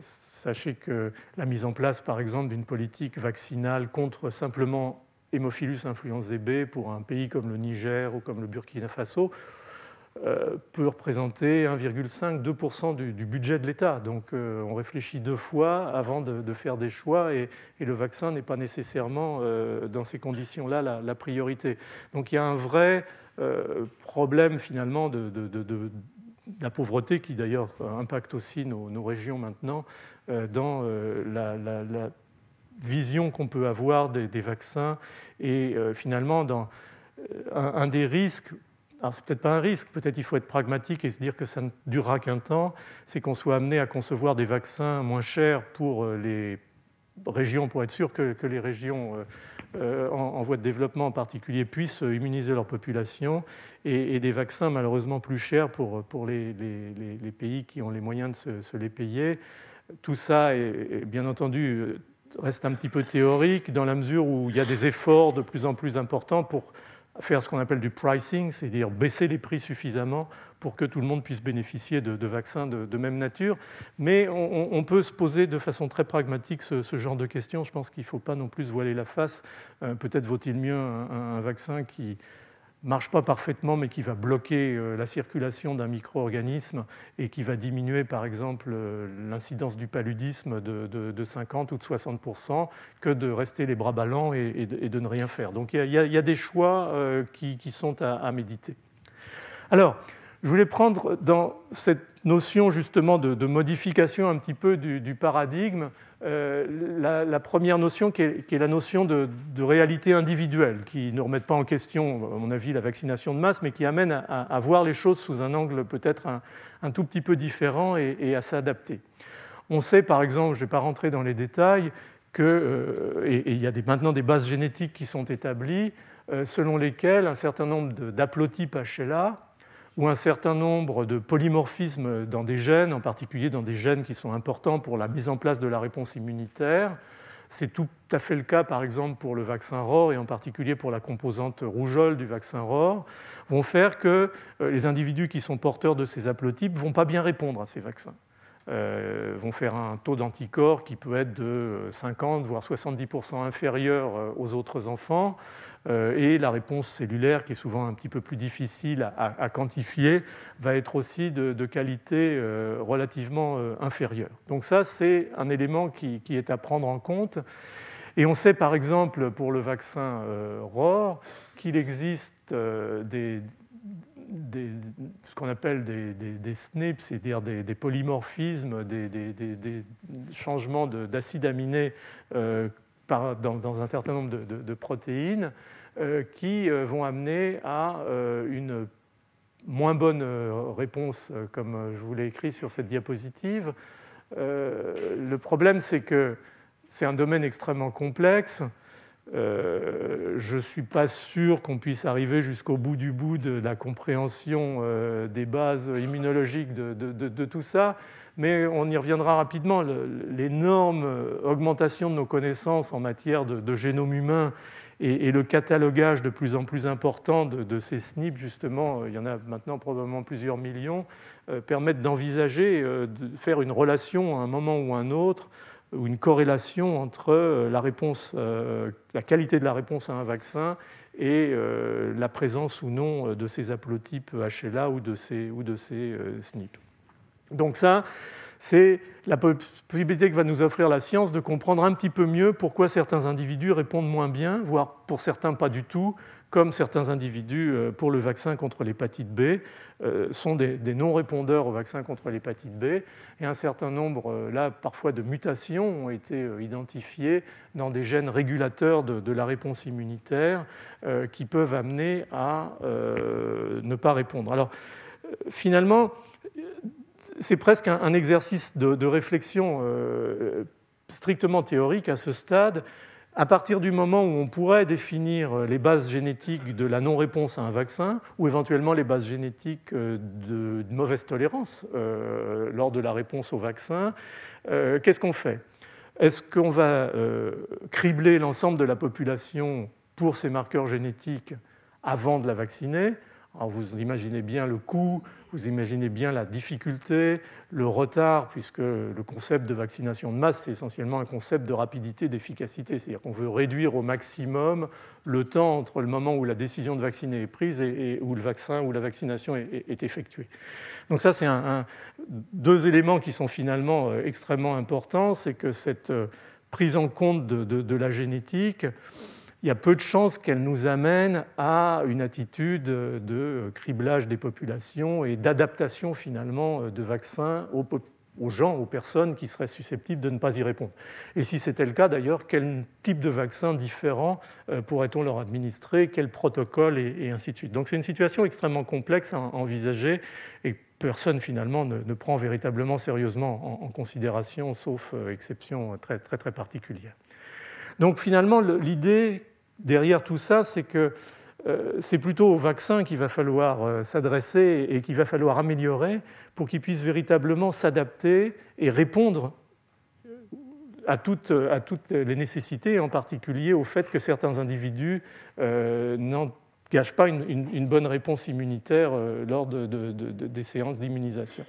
sachez que la mise en place, par exemple, d'une politique vaccinale contre simplement Hémophilus influenzae B pour un pays comme le Niger ou comme le Burkina Faso euh, peut représenter 1,5-2% du, budget de l'État. Donc euh, on réfléchit deux fois avant de, faire des choix et, le vaccin n'est pas nécessairement euh, dans ces conditions-là la, priorité. Donc il y a un vrai problème finalement de, la pauvreté qui d'ailleurs impacte aussi nos, régions maintenant dans la, vision qu'on peut avoir des, vaccins et finalement dans un des risques alors c'est peut-être pas un risque, peut-être il faut être pragmatique et se dire que ça ne durera qu'un temps, c'est qu'on soit amené à concevoir des vaccins moins chers pour euh, les régions, pour être sûr que, les régions euh, euh, en, voie de développement en particulier puissent immuniser leur population, et, des vaccins malheureusement plus chers pour, pour les, pays qui ont les moyens de se, les payer. Tout ça, est, bien entendu, reste un petit peu théorique dans la mesure où il y a des efforts de plus en plus importants pour faire ce qu'on appelle du pricing, c'est-à-dire baisser les prix suffisamment pour que tout le monde puisse bénéficier de, vaccins de, même nature. Mais on, peut se poser de façon très pragmatique ce, genre de questions. Je pense qu'il ne faut pas non plus voiler la face. Euh, peut-être vaut-il mieux un vaccin qui marche pas parfaitement, mais qui va bloquer euh, la circulation d'un micro-organisme et qui va diminuer, par exemple, euh, l'incidence du paludisme de, 50 ou de 60 que de rester les bras ballants et, de, ne rien faire. Donc il y, a, des choix euh, qui, sont à, méditer. Alors, je voulais prendre dans cette notion justement de, modification un petit peu du paradigme euh, la, première notion qui est, la notion de, réalité individuelle, qui ne remet pas en question, à mon avis, la vaccination de masse, mais qui amène à, voir les choses sous un angle peut-être un, tout petit peu différent et, à s'adapter. On sait par exemple, je ne vais pas rentrer dans les détails, que, euh, et, il y a maintenant des bases génétiques qui sont établies, euh, selon lesquelles un certain nombre d'haplotypes HLA ou un certain nombre de polymorphismes dans des gènes, en particulier dans des gènes qui sont importants pour la mise en place de la réponse immunitaire, c'est tout à fait le cas par exemple pour le vaccin ROR et en particulier pour la composante rougeole du vaccin ROR, vont faire que les individus qui sont porteurs de ces haplotypes ne vont pas bien répondre à ces vaccins. Euh, vont faire un taux d'anticorps qui peut être de 50 voire 70% inférieur euh, aux autres enfants. Euh, et la réponse cellulaire, qui est souvent un petit peu plus difficile à, quantifier, va être aussi de, qualité relativement inférieure. Donc ça, c'est un élément qui, est à prendre en compte. Et on sait par exemple pour le vaccin ROR qu'il existe ce qu'on appelle des, des, SNPs, c'est-à-dire des, polymorphismes, des, changements d'acide aminé euh, dans, un certain nombre de, protéines euh, qui euh, vont amener à une moins bonne réponse, comme je vous l'ai écrit sur cette diapositive. le problème, c'est que c'est un domaine extrêmement complexe. Euh, je ne suis pas sûr qu'on puisse arriver jusqu'au bout du bout de la compréhension euh, des bases immunologiques de, tout ça, mais on y reviendra rapidement. L'énorme augmentation de nos connaissances en matière de, génome humain et, le catalogage de plus en plus important de, ces SNP, justement, il y en a maintenant probablement plusieurs millions, euh, permettent d'envisager de faire une relation à un moment ou à un autre ou une corrélation entre euh, la, euh, qualité de la réponse à un vaccin et euh, la présence ou non de ces haplotypes HLA ou de ces, ou de ces SNP. Donc ça, c'est la possibilité que va nous offrir la science de comprendre un petit peu mieux pourquoi certains individus répondent moins bien, voire pour certains pas du tout, comme certains individus euh, pour le vaccin contre l'hépatite B euh, sont des, non-répondeurs au vaccin contre l'hépatite B. Et un certain nombre, euh, là, parfois de mutations ont été identifiées dans des gènes régulateurs de, la réponse immunitaire qui peuvent amener à ne pas répondre. Alors, finalement, c'est presque un, exercice de, réflexion strictement théorique à ce stade. À partir du moment où on pourrait définir les bases génétiques de la non-réponse à un vaccin, ou éventuellement les bases génétiques euh, de, mauvaise tolérance euh, lors de la réponse au vaccin, euh, qu'est-ce qu'on fait? Est-ce qu'on va cribler l'ensemble de la population pour ces marqueurs génétiques avant de la vacciner? Vous imaginez bien le coût, vous imaginez bien la difficulté, le retard, puisque le concept de vaccination de masse, c'est essentiellement un concept de rapidité, d'efficacité. C'est-à-dire qu'on veut réduire au maximum le temps entre le moment où la décision de vacciner est prise et, où le vaccin ou la vaccination est, effectuée. Donc ça, c'est deux éléments qui sont finalement euh, extrêmement importants. C'est que cette euh, prise en compte de la génétique il y a peu de chances qu'elle nous amène à une attitude de criblage des populations et d'adaptation finalement de vaccins aux, gens, aux personnes qui seraient susceptibles de ne pas y répondre. Et si c'était le cas d'ailleurs, quel type de vaccin différent euh, pourrait-on leur administrer, quel protocole et, ainsi de suite. Donc c'est une situation extrêmement complexe à envisager et personne finalement ne, prend véritablement sérieusement en, considération, sauf euh, exception très très très particulière. Donc finalement, l'idée derrière tout ça, c'est que euh, c'est plutôt au vaccin qu'il va falloir euh, s'adresser et qu'il va falloir améliorer pour qu'il puisse véritablement s'adapter et répondre à toutes, les nécessités, en particulier au fait que certains individus euh, n'engagent pas une, bonne réponse immunitaire lors des séances d'immunisation.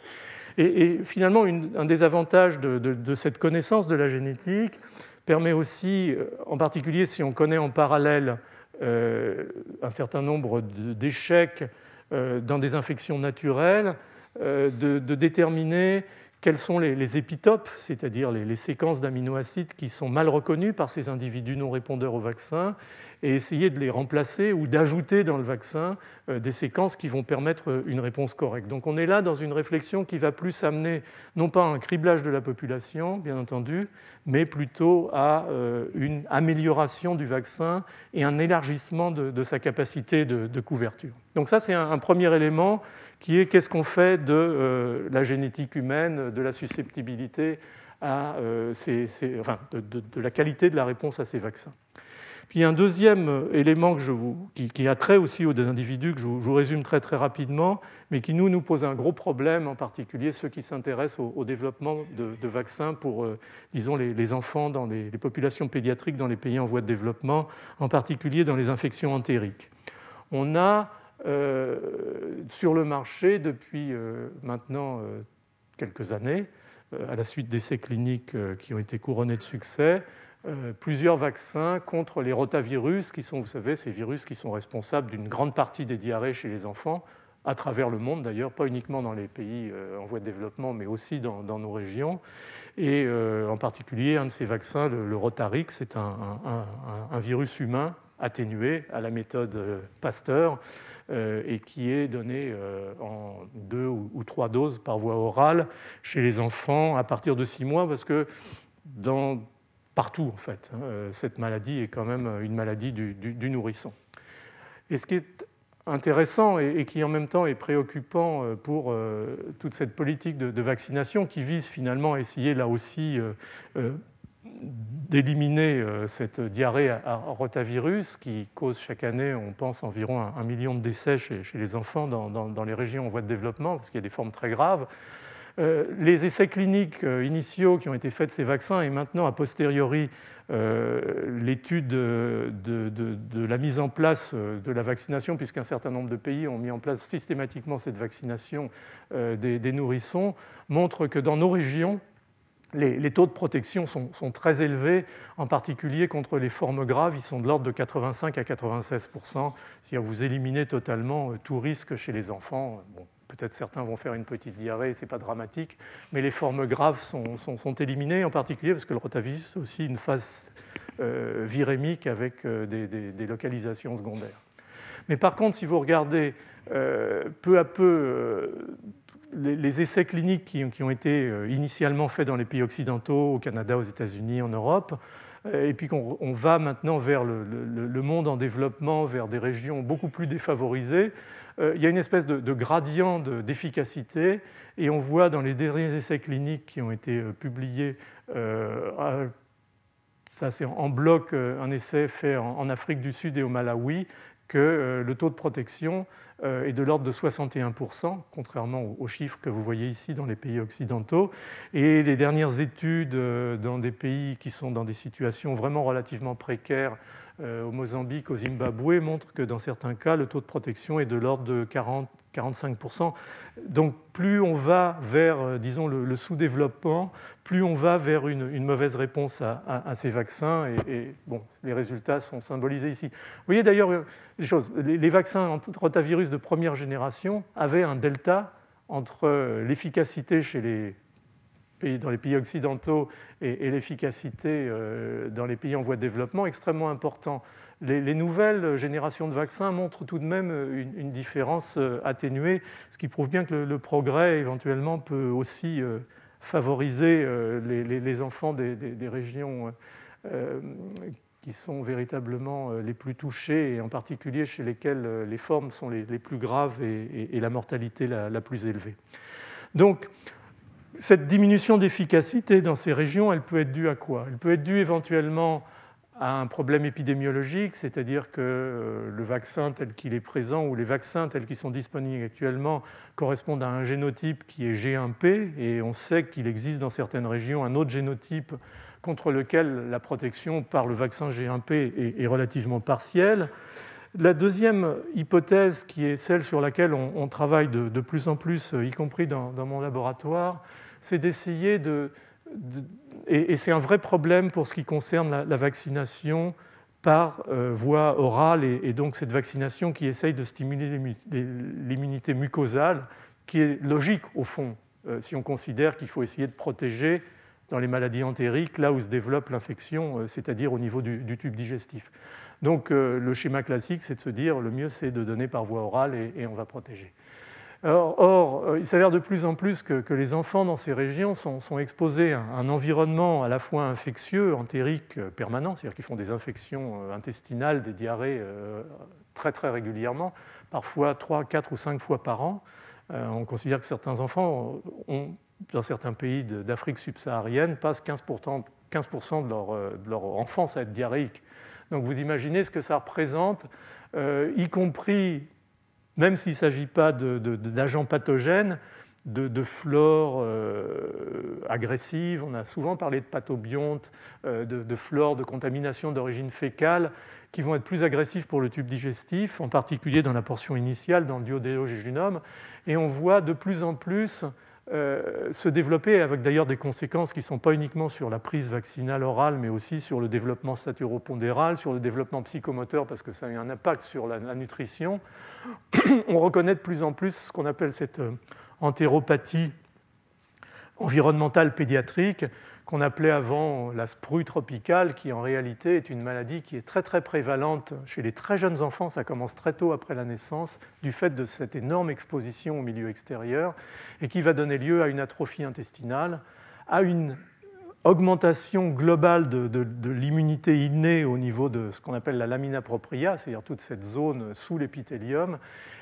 Et, finalement, un des avantages de, cette connaissance de la génétique, permet aussi, euh, en particulier si on connaît en parallèle euh, un certain nombre d'échecs euh, dans des infections naturelles, de, déterminer quels sont les, épitopes, c'est-à-dire les, séquences d'aminoacides qui sont mal reconnues par ces individus non répondeurs au vaccin, et essayer de les remplacer ou d'ajouter dans le vaccin euh, des séquences qui vont permettre euh, une réponse correcte. Donc on est là dans une réflexion qui va plus amener non pas un criblage de la population, bien entendu, mais plutôt à euh, une amélioration du vaccin et un élargissement de, sa capacité de, couverture. Donc ça, c'est un, premier élément qui est qu'est-ce qu'on fait de la génétique humaine, de la susceptibilité à ces, enfin, de, la qualité de la réponse à ces vaccins. Puis un deuxième élément que je vous, qui, a trait aussi aux individus, que je vous, résume très très rapidement, mais qui nous, nous pose un gros problème, en particulier ceux qui s'intéressent au, développement de, vaccins pour, euh, disons, les, enfants dans les, populations pédiatriques dans les pays en voie de développement, en particulier dans les infections entériques. On a euh, sur le marché depuis euh, maintenant quelques années, à la suite d'essais cliniques qui ont été couronnés de succès, euh, plusieurs vaccins contre les rotavirus, qui sont, vous savez, ces virus qui sont responsables d'une grande partie des diarrhées chez les enfants, à travers le monde d'ailleurs, pas uniquement dans les pays euh, en voie de développement, mais aussi dans, nos régions. Et euh, en particulier, un de ces vaccins, le, Rotarix, c'est un, virus humain atténué à la méthode Pasteur et qui est donné en deux ou, trois doses par voie orale chez les enfants à partir de six mois, parce que partout en fait. Hein. Euh, cette maladie est quand même une maladie du, nourrisson. Et ce qui est intéressant et, qui en même temps est préoccupant euh, pour euh, toute cette politique de, vaccination qui vise finalement à essayer là aussi d'éliminer cette diarrhée à rotavirus qui cause chaque année, on pense, environ un, million de décès chez, les enfants dans, les régions en voie de développement, parce qu'il y a des formes très graves. Euh, les essais cliniques euh, initiaux qui ont été faits de ces vaccins et maintenant, a posteriori, euh, l'étude de, la mise en place de la vaccination, puisqu'un certain nombre de pays ont mis en place systématiquement cette vaccination des, nourrissons, montrent que dans nos régions, les, taux de protection sont, très élevés, en particulier contre les formes graves, ils sont de l'ordre de 85 à 96% si vous éliminez totalement tout risque chez les enfants. Peut-être certains vont faire une petite diarrhée, ce n'est pas dramatique, mais les formes graves sont, éliminées, en particulier parce que le rotavirus a aussi une phase euh, virémique avec euh, des, localisations secondaires. Mais par contre, si vous regardez euh, peu à peu les, essais cliniques qui, ont été initialement faits dans les pays occidentaux, au Canada, aux États-Unis, en Europe, et puis qu'on va maintenant vers le, monde en développement, vers des régions beaucoup plus défavorisées, euh, il y a une espèce de, gradient d'efficacité, et on voit dans les derniers essais cliniques qui ont été euh, publiés, euh, ça c'est en bloc un essai fait en Afrique du Sud et au Malawi, que le taux de protection est de l'ordre de 61%, contrairement aux chiffres que vous voyez ici dans les pays occidentaux. Et les dernières études dans des pays qui sont dans des situations vraiment relativement précaires, euh, au Mozambique, au Zimbabwe, montrent que dans certains cas, le taux de protection est de l'ordre de 40, 45%. Donc plus on va vers, euh, disons, le, sous-développement, plus on va vers une, mauvaise réponse à, ces vaccins. Et, bon, les résultats sont symbolisés ici. Vous voyez d'ailleurs euh, les choses. Les, vaccins anti-rotavirus de première génération avaient un delta entre l'efficacité chez les dans les pays occidentaux et, l'efficacité euh, dans les pays en voie de développement extrêmement important. Les, nouvelles générations de vaccins montrent tout de même une, différence euh, atténuée, ce qui prouve bien que le, progrès éventuellement peut aussi euh, favoriser les, enfants des, régions qui sont véritablement les plus touchées, et en particulier chez lesquelles les formes sont les, plus graves et, la mortalité la, la, plus élevée. Donc, cette diminution d'efficacité dans ces régions, elle peut être due à quoi? Elle peut être due éventuellement à un problème épidémiologique, c'est-à-dire que euh, le vaccin tel qu'il est présent ou les vaccins tels qu'ils sont disponibles actuellement correspondent à un génotype qui est G1P et on sait qu'il existe dans certaines régions un autre génotype contre lequel la protection par le vaccin G1P est, relativement partielle. La deuxième hypothèse, qui est celle sur laquelle on, travaille de, plus en plus, y compris dans mon laboratoire, c'est d'essayer de, et, c'est un vrai problème pour ce qui concerne la, vaccination par euh, voie orale, et, donc cette vaccination qui essaye de stimuler l'immunité mucosale, qui est logique au fond, euh, si on considère qu'il faut essayer de protéger dans les maladies entériques, là où se développe l'infection, euh, c'est-à-dire au niveau du, tube digestif. Donc le schéma classique, c'est de se dire le mieux c'est de donner par voie orale et on va protéger. Or, euh, il s'avère de plus en plus que, les enfants dans ces régions sont, exposés à un environnement à la fois infectieux, entérique euh, permanent, c'est-à-dire qu'ils font des infections euh, intestinales, des diarrhées très très régulièrement, parfois 3, 4 ou 5 fois par an. On considère que certains enfants dans certains pays d'Afrique subsaharienne, passent 15%, 15 de, leur, de, leur, enfance à être diarrhéique. Donc vous imaginez ce que ça représente, y compris, même s'il ne s'agit pas d'agents pathogènes, de, flore euh, agressive. On a souvent parlé de pathobiontes, euh, de, flore de contamination d'origine fécale qui vont être plus agressives pour le tube digestif, en particulier dans la portion initiale, dans le duodéojejunum. Et on voit de plus en plus euh, se développer, avec d'ailleurs des conséquences qui ne sont pas uniquement sur la prise vaccinale orale, mais aussi sur le développement saturopondéral, sur le développement psychomoteur, parce que ça a eu un impact sur la nutrition. <clears throat> on reconnaît de plus en plus ce qu'on appelle cette entéropathie environnementale pédiatrique qu'on appelait avant la sprue tropicale, qui en réalité est une maladie qui est très très prévalente chez les très jeunes enfants, ça commence très tôt après la naissance, du fait de cette énorme exposition au milieu extérieur, et qui va donner lieu à une atrophie intestinale, à une augmentation globale de, l'immunité innée au niveau de ce qu'on appelle la lamina propria, c'est-à-dire toute cette zone sous l'épithélium,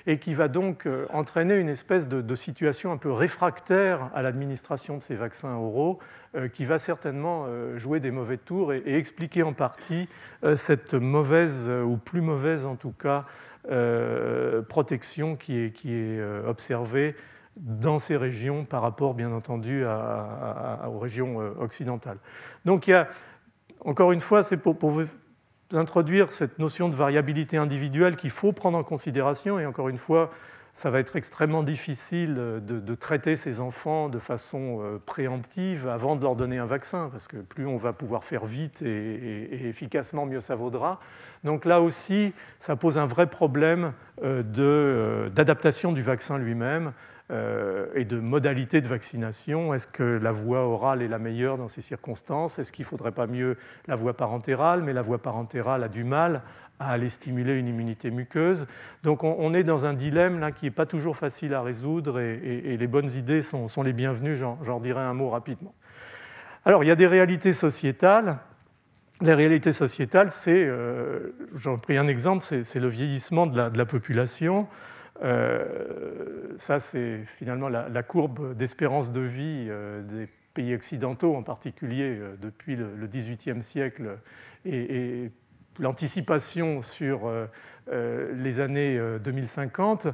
et qui va donc euh, entraîner une espèce de, situation un peu réfractaire à l'administration de ces vaccins oraux, euh, qui va certainement euh, jouer des mauvais tours et, expliquer en partie cette mauvaise, ou plus mauvaise en tout cas, protection qui est, qui est observée dans ces régions par rapport, bien entendu, aux régions euh, occidentales. Donc, il y a, encore une fois, c'est pour, vous introduire cette notion de variabilité individuelle qu'il faut prendre en considération. Et encore une fois, ça va être extrêmement difficile de, traiter ces enfants de façon euh, préemptive avant de leur donner un vaccin, parce que plus on va pouvoir faire vite et, efficacement, mieux ça vaudra. Donc là aussi, ça pose un vrai problème euh, d'adaptation du vaccin lui-même. Euh, et de modalités de vaccination. Est-ce que la voie orale est la meilleure dans ces circonstances? Est-ce qu'il ne faudrait pas mieux la voie parentérale? Mais la voie parentérale a du mal à aller stimuler une immunité muqueuse. Donc on, est dans un dilemme là, qui n'est pas toujours facile à résoudre et, les bonnes idées sont, les bienvenues, j'en dirai un mot rapidement. Alors il y a des réalités sociétales. Les réalités sociétales, c'est, euh, j'en pris un exemple, c'est le vieillissement de la population. Euh, ça, c'est finalement la, courbe d'espérance de vie euh, des pays occidentaux, en particulier euh, depuis le XVIIIe siècle, et, l'anticipation sur les années 2050.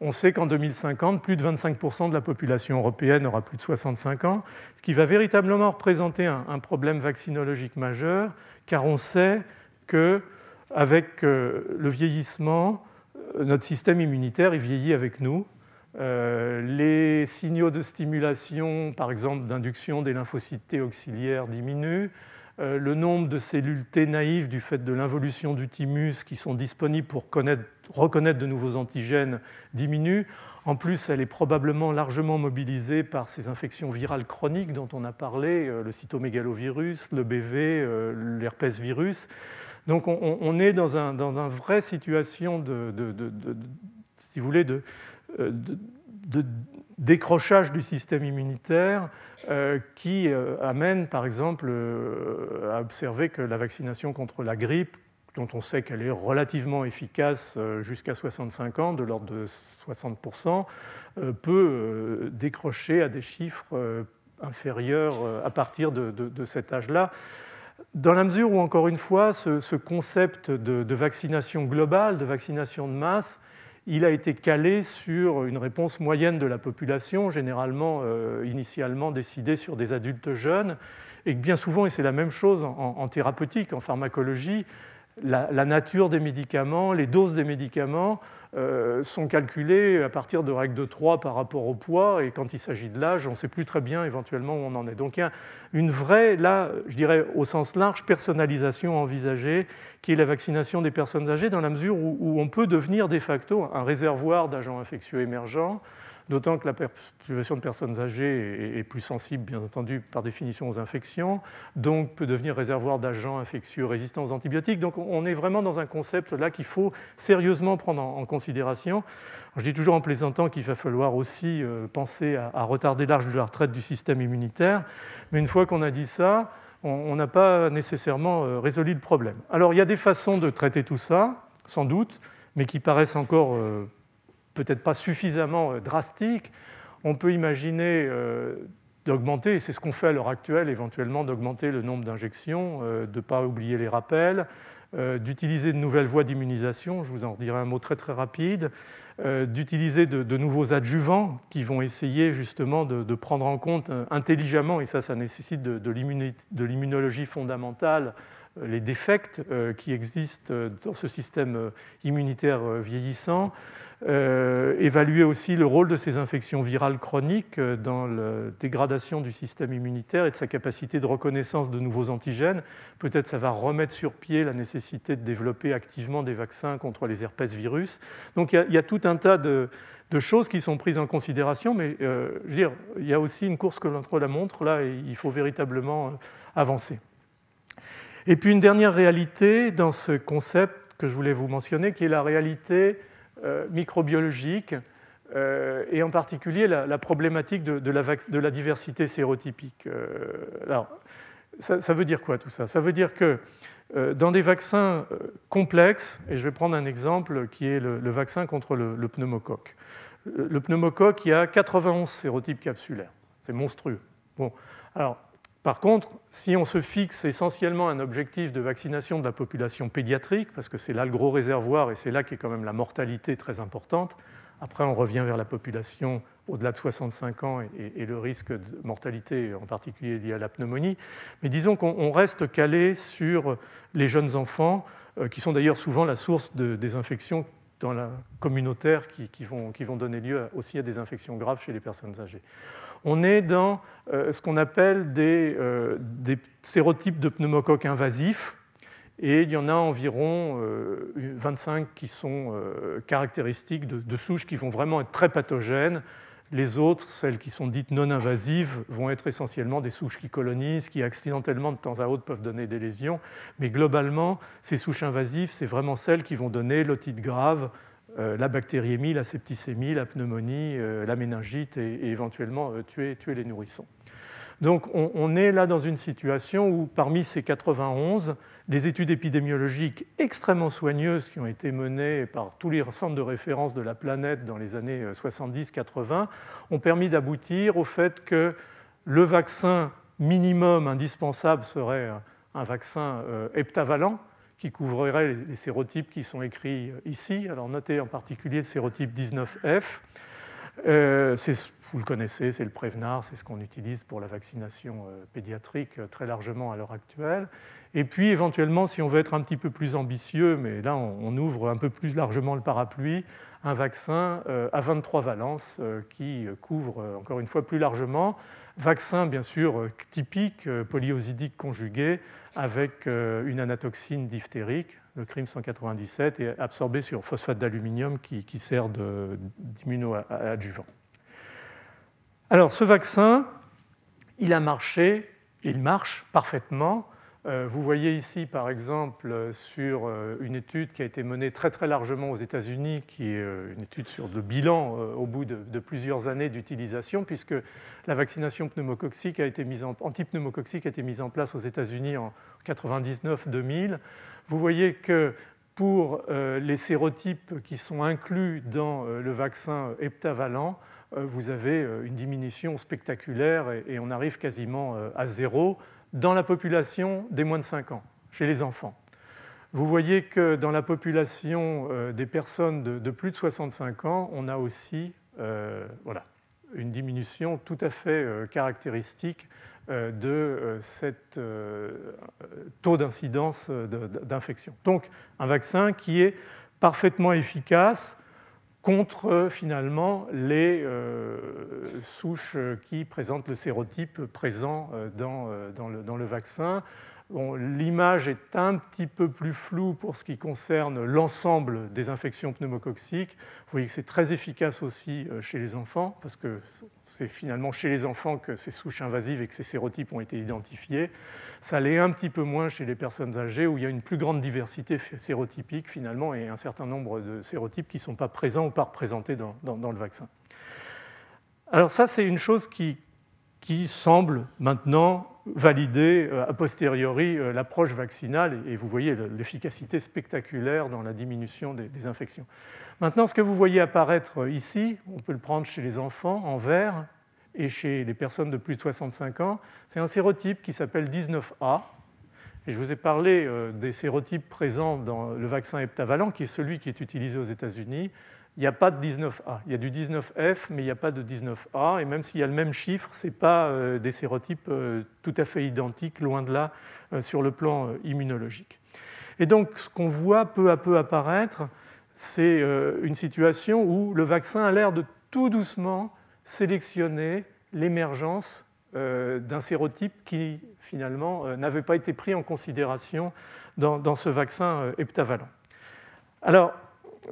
On sait qu'en 2050, plus de 25% de la population européenne aura plus de 65 ans, ce qui va véritablement représenter un, problème vaccinologique majeur, car on sait que avec le vieillissement, notre système immunitaire il vieillit avec nous. Euh, les signaux de stimulation, par exemple d'induction des lymphocytes T auxiliaires, diminuent. Euh, le nombre de cellules T naïves du fait de l'involution du thymus qui sont disponibles pour reconnaître de nouveaux antigènes diminue. En plus, elle est probablement largement mobilisée par ces infections virales chroniques dont on a parlé, euh, le cytomégalovirus, le BV, l'herpès virus. Donc on, est dans une vraie situation de, vous voulez, euh, de, décrochage du système immunitaire euh, qui euh, amène par exemple à observer que la vaccination contre la grippe, dont on sait qu'elle est relativement efficace jusqu'à 65 ans, de l'ordre de 60%, peut décrocher à des chiffres inférieurs à partir de cet âge-là dans la mesure où, encore une fois, ce, concept de, vaccination globale, de vaccination de masse, il a été calé sur une réponse moyenne de la population, généralement euh, initialement décidée sur des adultes jeunes, et que bien souvent, et c'est la même chose en, thérapeutique, en pharmacologie, la, nature des médicaments, les doses des médicaments sont calculées à partir de règles de 3 par rapport au poids, et quand il s'agit de l'âge, on ne sait plus très bien éventuellement où on en est. Donc il y a une vraie, là, je dirais au sens large, personnalisation envisagée, qui est la vaccination des personnes âgées, dans la mesure où on peut devenir de facto un réservoir d'agents infectieux émergents d'autant que la population de personnes âgées est plus sensible, bien entendu, par définition aux infections, donc peut devenir réservoir d'agents infectieux résistants aux antibiotiques. Donc on est vraiment dans un concept là qu'il faut sérieusement prendre en considération. Je dis toujours en plaisantant qu'il va falloir aussi euh, penser à retarder l'âge de la retraite du système immunitaire, mais une fois qu'on a dit ça, on n'a pas nécessairement euh, résolu le problème. Alors il y a des façons de traiter tout ça, sans doute, mais qui paraissent encore euh, peut-être pas suffisamment euh, drastique, on peut imaginer euh, d'augmenter, et c'est ce qu'on fait à l'heure actuelle, éventuellement d'augmenter le nombre d'injections, euh, de ne pas oublier les rappels, d'utiliser de nouvelles voies d'immunisation, je vous en dirai un mot très très rapide, d'utiliser de, nouveaux adjuvants qui vont essayer justement de, prendre en compte intelligemment, et ça ça nécessite de l'immunologie fondamentale, les défects qui existent dans ce système immunitaire vieillissant, euh, évaluer aussi le rôle de ces infections virales chroniques euh, dans la dégradation du système immunitaire et de sa capacité de reconnaissance de nouveaux antigènes. Peut-être ça va remettre sur pied la nécessité de développer activement des vaccins contre les herpès virus. Donc il y, a, tout un tas de, choses qui sont prises en considération, mais euh, je veux dire, il y a aussi une course que l'entre la montre, là, et il faut véritablement avancer. Et puis une dernière réalité dans ce concept que je voulais vous mentionner, qui est la réalité euh, microbiologique euh, et en particulier la, problématique de, la, diversité sérotypique. Euh, alors, ça, veut dire quoi tout ça? Ça veut dire que dans des vaccins complexes, et je vais prendre un exemple qui est le, vaccin contre le, pneumocoque. Le, pneumocoque, il y a 91 sérotypes capsulaires. C'est monstrueux. Bon, alors, par contre, si on se fixe essentiellement un objectif de vaccination de la population pédiatrique, parce que c'est là le gros réservoir et c'est là qu'est quand même la mortalité très importante, après on revient vers la population au-delà de 65 ans et, le risque de mortalité en particulier lié à la pneumonie, mais disons qu'on reste calé sur les jeunes enfants, euh, qui sont d'ailleurs souvent la source de, des infections dans la communautaire qui vont donner lieu aussi à des infections graves chez les personnes âgées on est dans euh, ce qu'on appelle euh, des, sérotypes de pneumocoques invasifs, et il y en a environ 25 euh, qui sont caractéristiques de, souches qui vont vraiment être très pathogènes. Les autres, celles qui sont dites non invasives, vont être essentiellement des souches qui colonisent, qui accidentellement de temps à autre peuvent donner des lésions. Mais globalement, ces souches invasives, c'est vraiment celles qui vont donner l'otite grave, euh, la bactériémie, la septicémie, la pneumonie, euh, la méningite et, éventuellement euh, tuer, les nourrissons. Donc on, est là dans une situation où parmi ces 91, les études épidémiologiques extrêmement soigneuses qui ont été menées par tous les centres de référence de la planète dans les années 70-80 ont permis d'aboutir au fait que le vaccin minimum indispensable serait un vaccin heptavalent, qui couvrirait les sérotypes qui sont écrits ici. Alors notez en particulier le sérotype 19F. Euh, vous le connaissez, c'est le Prévenard, c'est ce qu'on utilise pour la vaccination euh, pédiatrique euh, très largement à l'heure actuelle. Et puis éventuellement, si on veut être un petit peu plus ambitieux, mais là on, ouvre un peu plus largement le parapluie, un vaccin à 23 valences qui couvre encore une fois plus largement. Vaccin bien sûr typique, polyosidique conjugué, avec euh, une anatoxine diphtérique, le CRIM 197, et absorbé sur phosphate d'aluminium qui, sert d'immunoadjuvant. Alors ce vaccin, il a marché, il marche parfaitement vous voyez ici, par exemple, sur euh, une étude qui a été menée très très largement aux États-Unis, qui est euh, une étude sur de bilan au bout de, plusieurs années d'utilisation, puisque la vaccination pneumococcique a été mise en, antipneumococcique a été mise en place aux États-Unis en 99-2000. Vous voyez que pour les sérotypes qui sont inclus dans le vaccin heptavalent, vous avez une diminution spectaculaire et on arrive quasiment à zéro dans la population des moins de 5 ans, chez les enfants. Vous voyez que dans la population euh, des personnes de, plus de 65 ans, on a aussi euh, voilà, une diminution tout à fait euh, caractéristique de ce taux d'incidence d'infection. Donc un vaccin qui est parfaitement efficace contre finalement les euh, souches qui présentent le sérotype présent euh, euh, dans, le, vaccin. L'image est un petit peu plus floue pour ce qui concerne l'ensemble des infections pneumococciques. Vous voyez que c'est très efficace aussi chez les enfants, parce que c'est finalement chez les enfants que ces souches invasives et que ces sérotypes ont été identifiés. Ça l'est un petit peu moins chez les personnes âgées où il y a une plus grande diversité sérotypique finalement et un certain nombre de sérotypes qui ne sont pas présents ou pas représentés dans, le vaccin. Alors ça, c'est une chose qui, semble maintenant valider euh, a posteriori euh, l'approche vaccinale et vous voyez l'efficacité spectaculaire dans la diminution des, infections. Maintenant, ce que vous voyez apparaître ici, on peut le prendre chez les enfants en vert, et chez les personnes de plus de 65 ans, c'est un sérotype qui s'appelle 19A. Et je vous ai parlé des sérotypes présents dans le vaccin heptavalent, qui est celui qui est utilisé aux États-Unis. Il n'y a pas de 19A. Il y a du 19F, mais il n'y a pas de 19A. Et même s'il y a le même chiffre, ce n'est pas des sérotypes tout à fait identiques, loin de là, sur le plan immunologique. Et donc, ce qu'on voit peu à peu apparaître, c'est une situation où le vaccin a l'air de tout doucement sélectionner l'émergence euh, d'un sérotype qui finalement euh, n'avait pas été pris en considération dans, ce vaccin euh, heptavalent. Alors,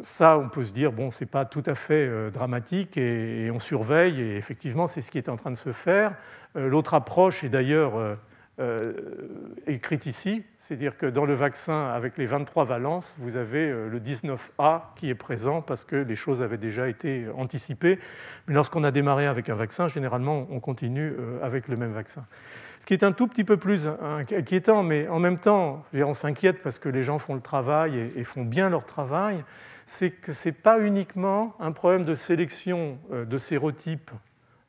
ça, on peut se dire, bon, ce n'est pas tout à fait dramatique et, on surveille, et effectivement, c'est ce qui est en train de se faire. L'autre approche est d'ailleurs euh, écrite ici, c'est-à-dire que dans le vaccin avec les 23 valences, vous avez euh, le 19A qui est présent parce que les choses avaient déjà été anticipées. Mais lorsqu'on a démarré avec un vaccin, généralement, on continue euh, avec le même vaccin. Ce qui est un tout petit peu plus inquiétant, mais en même temps, on s'inquiète parce que les gens font le travail et font bien leur travail, c'est que ce n'est pas uniquement un problème de sélection de sérotypes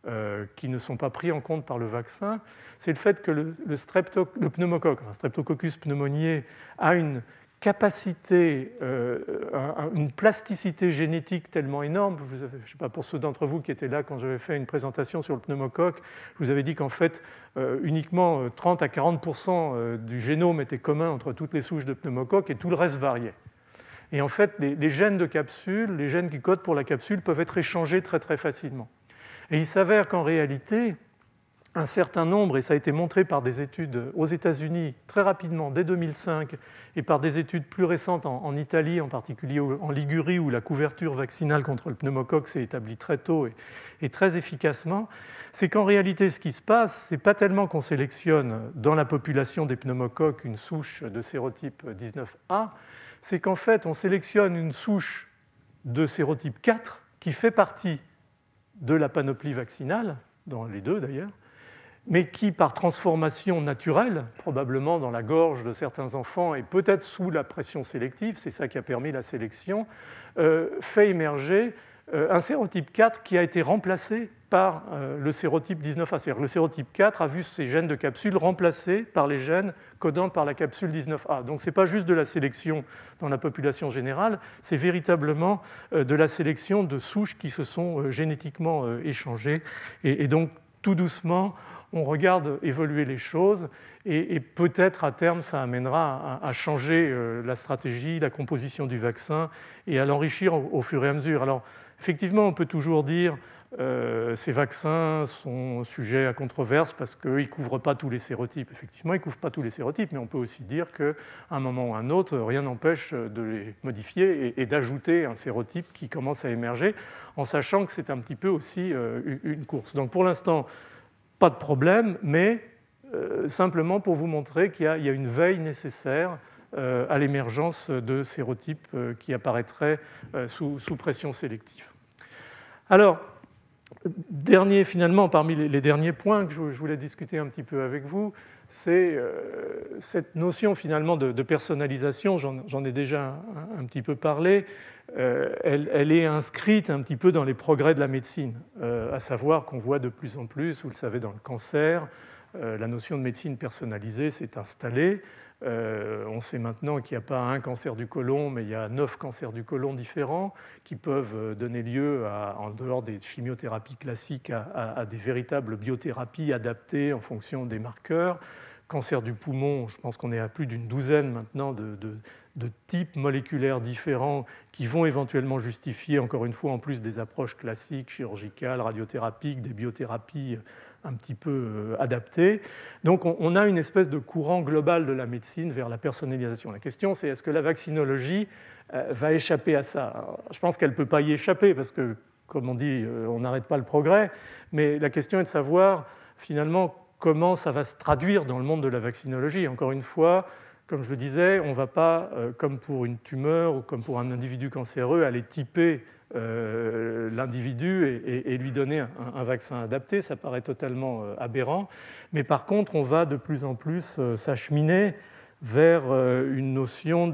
euh, qui ne sont pas pris en compte par le vaccin, c'est le fait que le, le, pneumocoque, Streptococcus pneumoniae, a une capacité, euh, une plasticité génétique tellement énorme. Je ne sais pas pour ceux d'entre vous qui étaient là quand j'avais fait une présentation sur le pneumocoque, je vous avais dit qu'en fait, euh, uniquement 30 à 40 du génome était commun entre toutes les souches de pneumocoque et tout le reste variait. Et en fait, les, gènes de capsule, les gènes qui codent pour la capsule peuvent être échangés très très facilement. Et il s'avère qu'en réalité, un certain nombre, et ça a été montré par des études aux États-Unis très rapidement, dès 2005, et par des études plus récentes en, Italie, en particulier en Ligurie, où la couverture vaccinale contre le pneumocoque s'est établie très tôt et, très efficacement, c'est qu'en réalité, ce qui se passe, ce n'est pas tellement qu'on sélectionne dans la population des pneumocoques une souche de sérotype 19A, c'est qu'en fait, on sélectionne une souche de sérotype 4 qui fait partie de la panoplie vaccinale, dans les deux d'ailleurs, mais qui, par transformation naturelle, probablement dans la gorge de certains enfants et peut-être sous la pression sélective, c'est ça qui a permis la sélection, euh, fait émerger euh, un sérotype 4 qui a été remplacé par euh, le sérotype 19A. Le sérotype 4 a vu ses gènes de capsule remplacés par les gènes codant par la capsule 19A. Donc ce n'est pas juste de la sélection dans la population générale, c'est véritablement euh, de la sélection de souches qui se sont génétiquement échangées. Et, donc tout doucement, on regarde évoluer les choses et, peut-être à terme ça amènera à, changer la stratégie, la composition du vaccin et à l'enrichir au, fur et à mesure. Alors Effectivement, on peut toujours dire euh, ces vaccins sont sujets à controverse parce qu'ils ne couvrent pas tous les sérotypes. Effectivement, ils ne couvrent pas tous les sérotypes, mais on peut aussi dire qu'à un moment ou à un autre, rien n'empêche de les modifier et, d'ajouter un sérotype qui commence à émerger, en sachant que c'est un petit peu aussi euh, une course. Donc pour l'instant, pas de problème, mais euh, simplement pour vous montrer qu'il y, a une veille nécessaire à l'émergence de sérotypes qui apparaîtraient euh, sous, pression sélective. Alors, dernier finalement, parmi les, derniers points que je voulais discuter un petit peu avec vous, c'est cette notion finalement de, personnalisation, j'en ai déjà un, petit peu parlé, elle, est inscrite un petit peu dans les progrès de la médecine, à savoir qu'on voit de plus en plus, vous le savez, dans le cancer, la notion de médecine personnalisée s'est installée. Euh, on sait maintenant qu'il n'y a pas un cancer du côlon, mais il y a neuf cancers du côlon différents qui peuvent euh, donner lieu, en dehors des chimiothérapies classiques, à, des véritables biothérapies adaptées en fonction des marqueurs. Cancer du poumon, je pense qu'on est à plus d'une douzaine maintenant de, de, types moléculaires différents qui vont éventuellement justifier, encore une fois, en plus des approches classiques, chirurgicales, radiothérapiques, des biothérapies un petit peu euh, adapté. Donc on a une espèce de courant global de la médecine vers la personnalisation. La question c'est est-ce que la vaccinologie euh, va échapper à ça? Je pense qu'elle ne peut pas y échapper parce que, comme on dit, euh, on n'arrête pas le progrès, mais la question est de savoir finalement comment ça va se traduire dans le monde de la vaccinologie. Encore une fois, comme je le disais, on ne va pas, comme pour une tumeur ou comme pour un individu cancéreux, aller typer euh, l'individu et, lui donner un, vaccin adapté. Ça paraît totalement euh, aberrant. Mais par contre, on va de plus en plus euh, s'acheminer vers une notion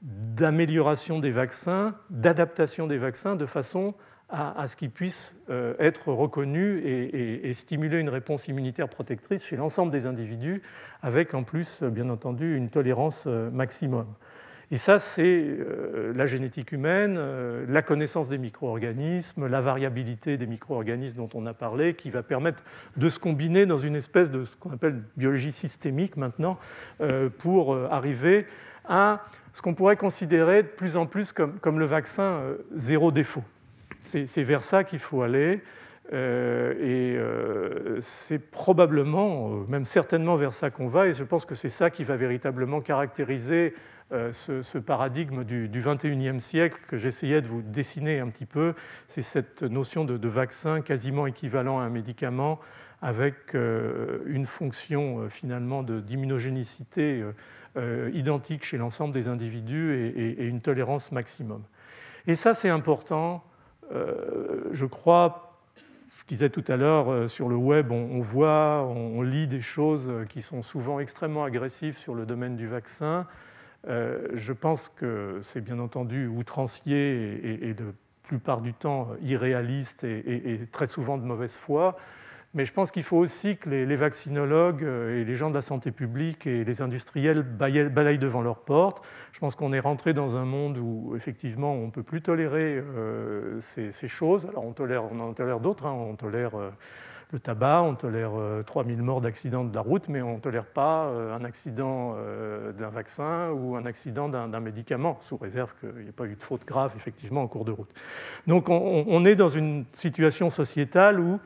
d'amélioration des vaccins, d'adaptation des vaccins, de façon à, ce qu'ils puissent être reconnus et, stimuler une réponse immunitaire protectrice chez l'ensemble des individus, avec en plus, bien entendu, une tolérance maximum. Et ça, c'est euh, la génétique humaine, la connaissance des micro-organismes, la variabilité des micro-organismes dont on a parlé, qui va permettre de se combiner dans une espèce de ce qu'on appelle biologie systémique maintenant, pour arriver à ce qu'on pourrait considérer de plus en plus comme, comme le vaccin zéro défaut. C'est vers ça qu'il faut aller. Euh, et euh, c'est probablement, euh, même certainement vers ça qu'on va, et je pense que c'est ça qui va véritablement caractériser ce, paradigme du, du, 21e siècle que j'essayais de vous dessiner un petit peu. C'est cette notion de, vaccin quasiment équivalent à un médicament avec une fonction finalement d'immunogénicité identique chez l'ensemble des individus et, une tolérance maximum. Et ça, c'est important euh, je crois, je disais tout à l'heure, euh, sur le web, on, voit, on, lit des choses qui sont souvent extrêmement agressives sur le domaine du vaccin. Euh, je pense que c'est bien entendu outrancier et, de plupart du temps irréaliste et, très souvent de mauvaise foi. Mais je pense qu'il faut aussi que les, vaccinologues euh, et les gens de la santé publique et les industriels balayent devant leurs portes. Je pense qu'on est rentré dans un monde où effectivement on ne peut plus tolérer euh, ces, choses. Alors on, tolère, on en tolère d'autres, hein. on tolère le tabac, on tolère 3000 morts d'accidents de la route, mais on ne tolère pas un accident d'un vaccin ou un accident d'un médicament, sous réserve qu'il n'y ait pas eu de faute grave effectivement en cours de route. Donc on est dans une situation sociétale où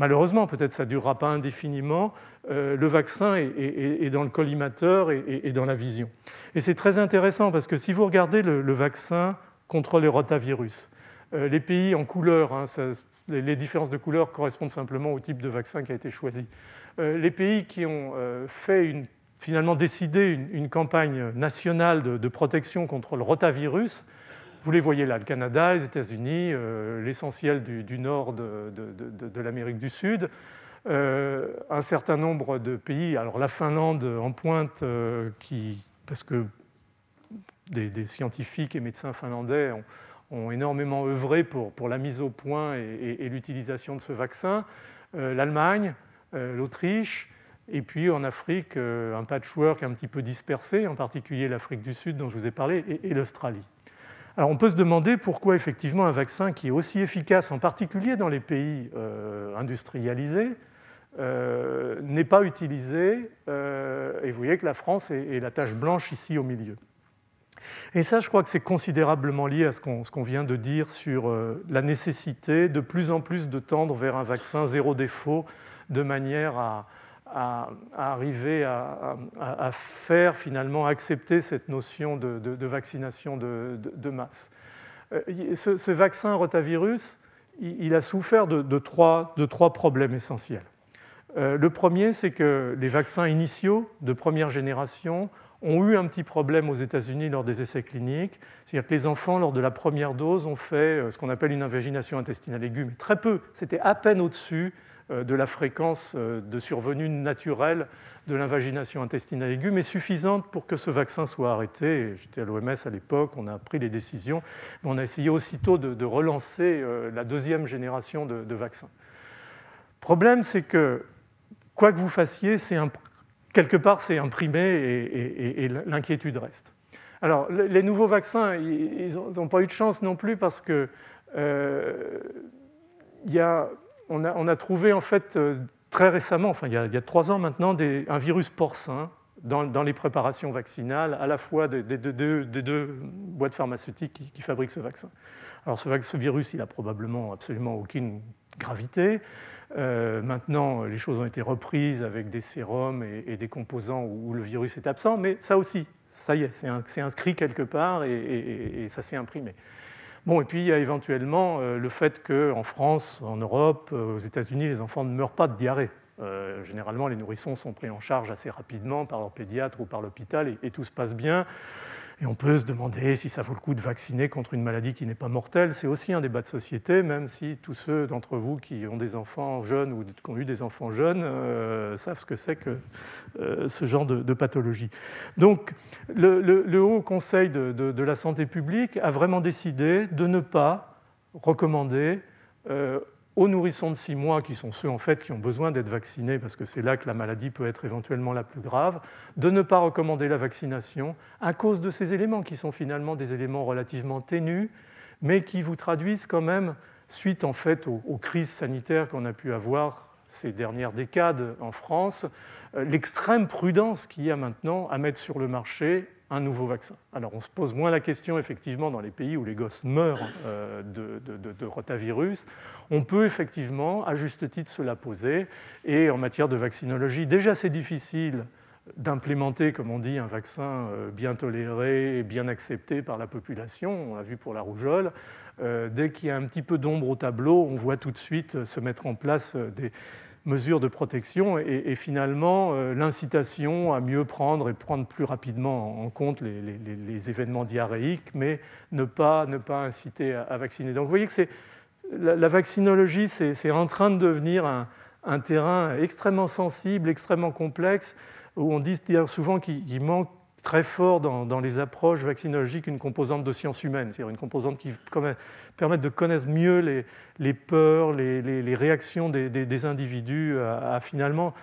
malheureusement, peut-être ça ne durera pas indéfiniment, euh, le vaccin est, dans le collimateur et, dans la vision. Et c'est très intéressant parce que si vous regardez le, vaccin contre les rotavirus, euh, les pays en couleur, hein, les, différences de couleur correspondent simplement au type de vaccin qui a été choisi. Euh, les pays qui ont fait finalement décidé une, campagne nationale de, protection contre le rotavirus, vous les voyez là, le Canada, les États-Unis, euh, l'essentiel du, nord de, l'Amérique du Sud, euh, un certain nombre de pays, alors la Finlande en pointe, euh, qui, parce que des, scientifiques et médecins finlandais ont, énormément œuvré pour, pour, la mise au point et, l'utilisation de ce vaccin, l'Allemagne, l'Autriche, et puis en Afrique, un patchwork un petit peu dispersé, en particulier l'Afrique du Sud dont je vous ai parlé, et l'Australie. Alors on peut se demander pourquoi effectivement un vaccin qui est aussi efficace, en particulier dans les pays euh, industrialisés, euh, n'est pas utilisé. Euh, et vous voyez que la France est, la tache blanche ici au milieu. Et ça, je crois que c'est considérablement lié à ce qu'on vient de dire sur la nécessité de plus en plus de tendre vers un vaccin zéro défaut de manière à, à, arriver à, faire finalement accepter cette notion de, vaccination de, masse. Euh, ce, vaccin rotavirus, il, a souffert de, trois, problèmes essentiels. Euh, le premier, c'est que les vaccins initiaux de première génération ont eu un petit problème aux États-Unis lors des essais cliniques. C'est-à-dire que les enfants, lors de la première dose, ont fait euh, ce qu'on appelle une invagination intestinale aiguë, mais très peu. C'était à peine au-dessus euh, de la fréquence euh, de survenue naturelle de l'invagination intestinale aiguë, mais suffisante pour que ce vaccin soit arrêté. J'étais à l'OMS à l'époque, on a pris les décisions, mais on a essayé aussitôt de, relancer la deuxième génération de, vaccins. Le problème, c'est que quoi que vous fassiez, quelque part, c'est imprimé et, l'inquiétude reste. Alors, les nouveaux vaccins, ils n'ont pas eu de chance non plus parce que il y a on a, trouvé en fait euh, très récemment, enfin il y a, trois ans maintenant, un virus porcin dans, les préparations vaccinales, à la fois des, deux boîtes pharmaceutiques qui, fabriquent ce vaccin. Alors ce, virus, il a probablement absolument aucune gravité. Euh, maintenant, les choses ont été reprises avec des sérums et, des composants où, le virus est absent, mais ça aussi, ça y est, c'est inscrit quelque part et ça s'est imprimé. Bon, et puis il y a éventuellement euh, le fait qu'en France, en Europe, euh, aux États-Unis, les enfants ne meurent pas de diarrhée. Généralement, les nourrissons sont pris en charge assez rapidement par leur pédiatre ou par l'hôpital et, tout se passe bien. Et on peut se demander si ça vaut le coup de vacciner contre une maladie qui n'est pas mortelle. C'est aussi un débat de société, même si tous ceux d'entre vous qui ont des enfants jeunes ou qui ont eu des enfants jeunes euh, savent ce que c'est que euh, ce genre de, pathologie. Donc, le, Haut Conseil de, la santé publique a vraiment décidé de ne pas recommander aux nourrissons de 6 mois, qui sont ceux en fait qui ont besoin d'être vaccinés, parce que c'est là que la maladie peut être éventuellement la plus grave, de ne pas recommander la vaccination à cause de ces éléments qui sont finalement des éléments relativement ténus, mais qui vous traduisent quand même, suite en fait aux, crises sanitaires qu'on a pu avoir ces dernières décades en France, euh, l'extrême prudence qu'il y a maintenant à mettre sur le marché un nouveau vaccin. Alors on se pose moins la question effectivement dans les pays où les gosses meurent euh, de, rotavirus. On peut effectivement à juste titre se la poser. Et en matière de vaccinologie, déjà c'est difficile d'implémenter, comme on dit, un vaccin euh, bien toléré bien accepté par la population. On l'a vu pour la rougeole. Euh, dès qu'il y a un petit peu d'ombre au tableau, on voit tout de suite se mettre en place des, mesures de protection et, finalement euh, l'incitation à mieux prendre et prendre plus rapidement en compte les, événements diarrhéiques, mais ne pas, ne pas inciter à, vacciner. Donc vous voyez que la, la, vaccinologie, c'est en train de devenir un, un, terrain extrêmement sensible, extrêmement complexe, où on dit souvent qu'il manque très fort dans, les approches vaccinologiques une composante de sciences humaines, c'est-à-dire une composante qui permet de connaître mieux les, peurs, les, réactions des, individus à, finalement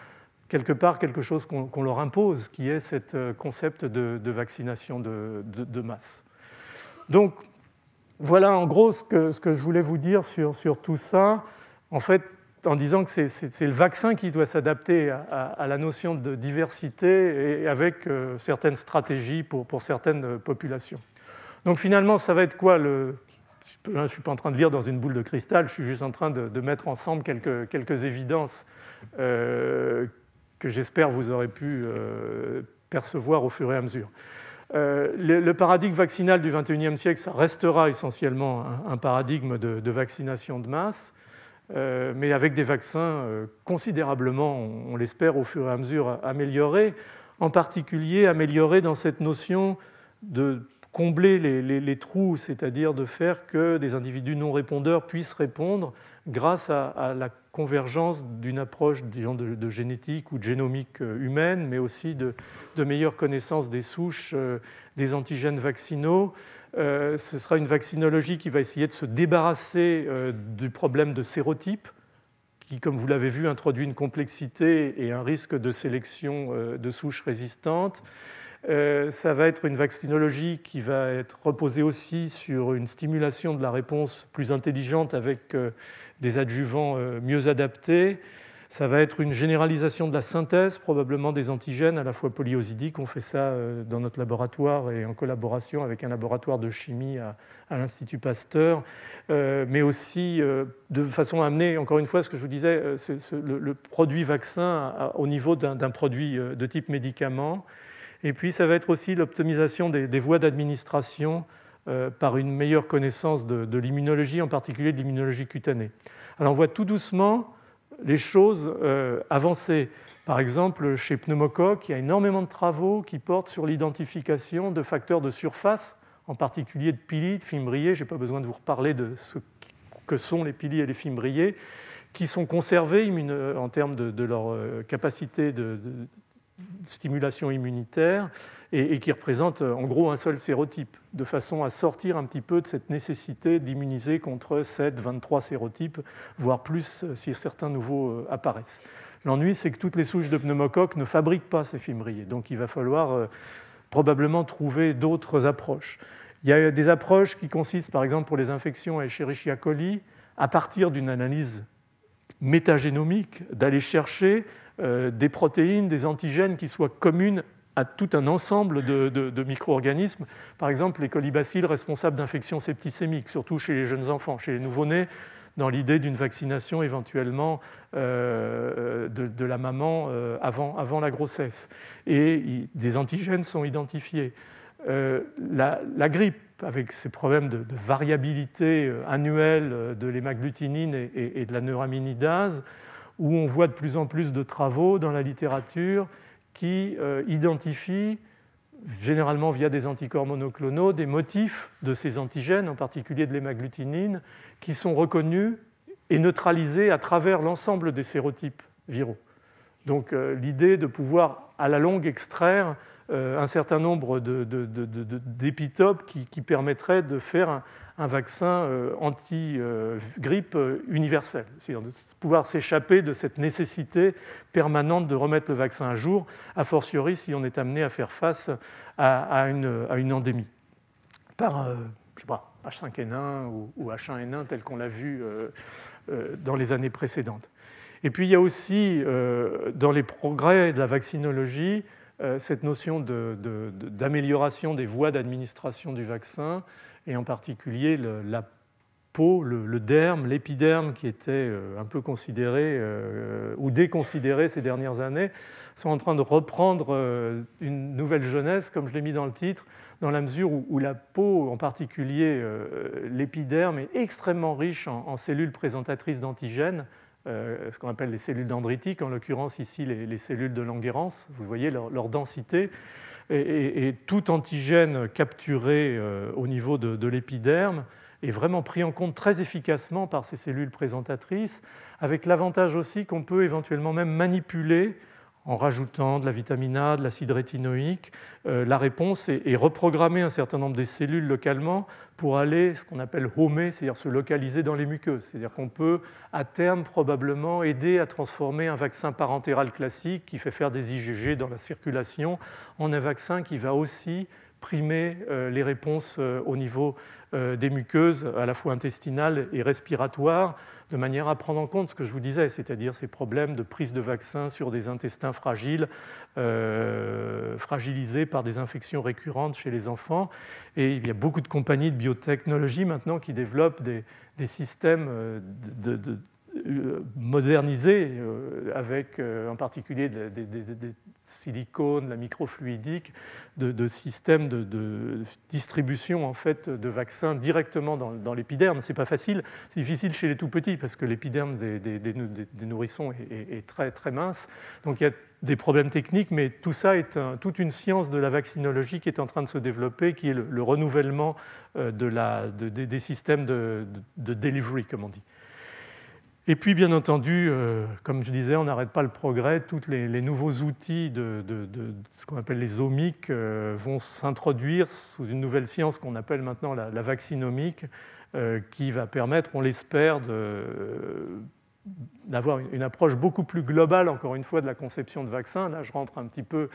quelque part quelque chose qu'on leur impose, qui est ce euh, concept de, vaccination de, masse. Donc voilà en gros ce que, ce que je voulais vous dire sur, sur tout ça. En fait, en disant que c'est le vaccin qui doit s'adapter à, la notion de diversité et avec euh, certaines stratégies pour, certaines populations. Donc finalement, ça va être quoi le... Je ne suis pas en train de lire dans une boule de cristal, je suis juste en train de, mettre ensemble quelques, évidences euh, que j'espère vous aurez pu euh, percevoir au fur et à mesure. le, paradigme vaccinal du XXIe siècle, ça restera essentiellement un, paradigme de, vaccination de masse. Euh, mais avec des vaccins euh, considérablement, on l'espère au fur et à mesure, améliorés, en particulier améliorés dans cette notion de combler les, trous, c'est-à-dire de faire que des individus non répondeurs puissent répondre grâce à, la convergence d'une approche de, de, génétique ou de génomique euh, humaine, mais aussi de, de meilleure connaissance des souches des antigènes vaccinaux, euh, ce sera une vaccinologie qui va essayer de se débarrasser euh, du problème de sérotype, qui, comme vous l'avez vu, introduit une complexité et un risque de sélection euh, de souches résistantes. ça va être une vaccinologie qui va être reposée aussi sur une stimulation de la réponse plus intelligente avec des adjuvants mieux adaptés. Ça va être une généralisation de la synthèse, probablement des antigènes à la fois polyosidiques. On fait ça euh, dans notre laboratoire et en collaboration avec un laboratoire de chimie à, l'Institut Pasteur, euh, mais aussi euh, de façon à amener, encore une fois, ce que je vous disais, le, produit vaccin au niveau d'un produit de type médicament. Et puis, ça va être aussi l'optimisation des, voies d'administration par une meilleure connaissance de, de l'immunologie, en particulier de l'immunologie cutanée. Alors, on voit tout doucement les choses euh, avancées. Par exemple, chez Pneumocoque, il y a énormément de travaux qui portent sur l'identification de facteurs de surface, en particulier de pili, de fimbriers. Je n'ai pas besoin de vous reparler de ce que sont les pili et les fimbriers, qui sont conservés en termes de, leur euh, capacité de, stimulation immunitaire et, qui représente en gros un seul sérotype, de façon à sortir un petit peu de cette nécessité d'immuniser contre 7, 23 sérotypes, voire plus euh, si certains nouveaux euh, apparaissent. L'ennui, c'est que toutes les souches de pneumocoque ne fabriquent pas ces fimbriers, donc il va falloir euh, probablement trouver d'autres approches. Il y a des approches qui consistent, par exemple, pour les infections à Escherichia coli, à partir d'une analyse métagénomique, d'aller chercher euh, des protéines, des antigènes qui soient communes à tout un ensemble de, micro-organismes, par exemple les colibacilles responsables d'infections septicémiques, surtout chez les jeunes enfants, chez les nouveau-nés, dans l'idée d'une vaccination éventuellement euh, de, la maman euh, avant, la grossesse. Et des antigènes sont identifiés. la, grippe, avec ses problèmes de, variabilité annuelle de l'hémagglutinine et, de la neuraminidase, où on voit de plus en plus de travaux dans la littérature qui euh, identifient, généralement via des anticorps monoclonaux, des motifs de ces antigènes, en particulier de l'hémagglutinine, qui sont reconnus et neutralisés à travers l'ensemble des sérotypes viraux. Donc euh, l'idée de pouvoir à la longue extraire un certain nombre d'épitopes qui, permettraient de faire un, vaccin anti-grippe universel, c'est-à-dire de pouvoir s'échapper de cette nécessité permanente de remettre le vaccin à jour, a fortiori si on est amené à faire face à, une, endémie par je sais pas, H5N1 ou, H1N1 tel qu'on l'a vu dans les années précédentes. Et puis il y a aussi euh, dans les progrès de la vaccinologie euh, cette notion d'amélioration des voies d'administration du vaccin, et en particulier la peau, le, derme, l'épiderme qui était euh, un peu considéré ou déconsidéré ces dernières années, sont en train de reprendre une nouvelle jeunesse, comme je l'ai mis dans le titre, dans la mesure où, la peau, en particulier l'épiderme, est extrêmement riche en cellules présentatrices d'antigènes euh, ce qu'on appelle les cellules dendritiques, en l'occurrence ici les, cellules de Langerhans, vous voyez leur, densité, et, tout antigène capturé euh, au niveau de, l'épiderme est vraiment pris en compte très efficacement par ces cellules présentatrices, avec l'avantage aussi qu'on peut éventuellement même manipuler en rajoutant de la vitamine A, de l'acide rétinoïque, euh, la réponse est, reprogrammer un certain nombre des cellules localement pour aller ce qu'on appelle homer, c'est-à-dire se localiser dans les muqueuses. C'est-à-dire qu'on peut à terme probablement aider à transformer un vaccin parentéral classique qui fait faire des IgG dans la circulation en un vaccin qui va aussi primer euh, les réponses euh, au niveau des muqueuses, à la fois intestinales et respiratoires, de manière à prendre en compte ce que je vous disais, c'est-à-dire ces problèmes de prise de vaccin sur des intestins fragiles, euh, fragilisés par des infections récurrentes chez les enfants. Et il y a beaucoup de compagnies de biotechnologie maintenant qui développent des, systèmes euh, de, euh, modernisés avec en particulier des, silicone, la microfluidique, de, systèmes de, distribution en fait, de vaccins directement dans, l'épiderme. Ce n'est pas facile, c'est difficile chez les tout petits parce que l'épiderme des, nourrissons est, très, très mince. Donc il y a des problèmes techniques, mais tout ça est toute une science de la vaccinologie qui est en train de se développer, qui est le, renouvellement euh, des systèmes de, delivery, comme on dit. Et puis, bien entendu, euh, comme je disais, on n'arrête pas le progrès. Tous les, nouveaux outils de, ce qu'on appelle les omiques euh, vont s'introduire sous une nouvelle science qu'on appelle maintenant la, vaccinomique, euh, qui va permettre, on l'espère, d'avoir une approche beaucoup plus globale, encore une fois, de la conception de vaccins. Là, je rentre un petit peu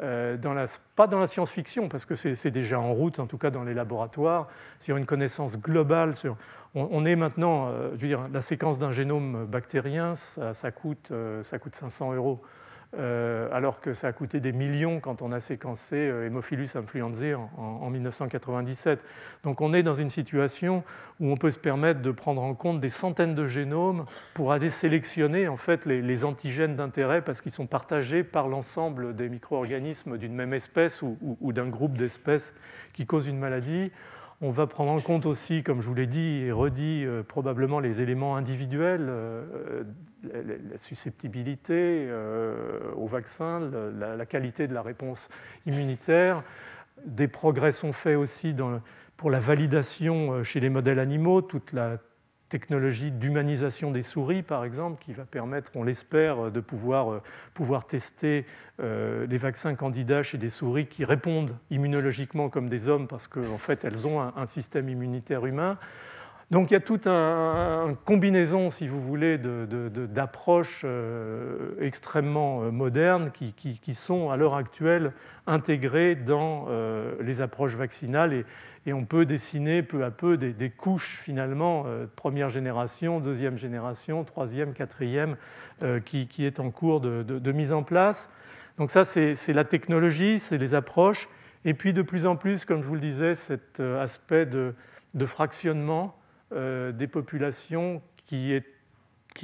dans la, pas dans la science-fiction, parce que c'est déjà en route, en tout cas dans les laboratoires, sur une connaissance globale sur on, est maintenant, euh, je veux dire, la séquence d'un génome bactérien, ça, coûte, euh, ça coûte 500 euros. Euh, alors que ça a coûté des millions quand on a séquencé Haemophilus influenzae en, 1997. Donc on est dans une situation où on peut se permettre de prendre en compte des centaines de génomes pour aller sélectionner les, antigènes d'intérêt parce qu'ils sont partagés par l'ensemble des micro-organismes d'une même espèce ou d'un groupe d'espèces qui causent une maladie. On va prendre en compte aussi, comme je vous l'ai dit et redit, euh, probablement les éléments individuels, euh, la, susceptibilité euh, au vaccin, la, qualité de la réponse immunitaire. Des progrès sont faits aussi pour la validation chez les modèles animaux, toute la technologie d'humanisation des souris, par exemple, qui va permettre, on l'espère, de pouvoir, euh, tester euh, les vaccins candidats chez des souris qui répondent immunologiquement comme des hommes parce qu'en fait, elles ont un, système immunitaire humain. Donc il y a toute une combinaison, si vous voulez, d'approches euh, extrêmement modernes qui, sont à l'heure actuelle intégrées dans les approches vaccinales. Et, on peut dessiner peu à peu des, couches finalement, euh, première génération, deuxième génération, troisième, quatrième, euh, qui, est en cours de, mise en place. Donc ça, c'est la technologie, c'est les approches, et puis de plus en plus, comme je vous le disais, cet euh, aspect de, fractionnement des populations qui,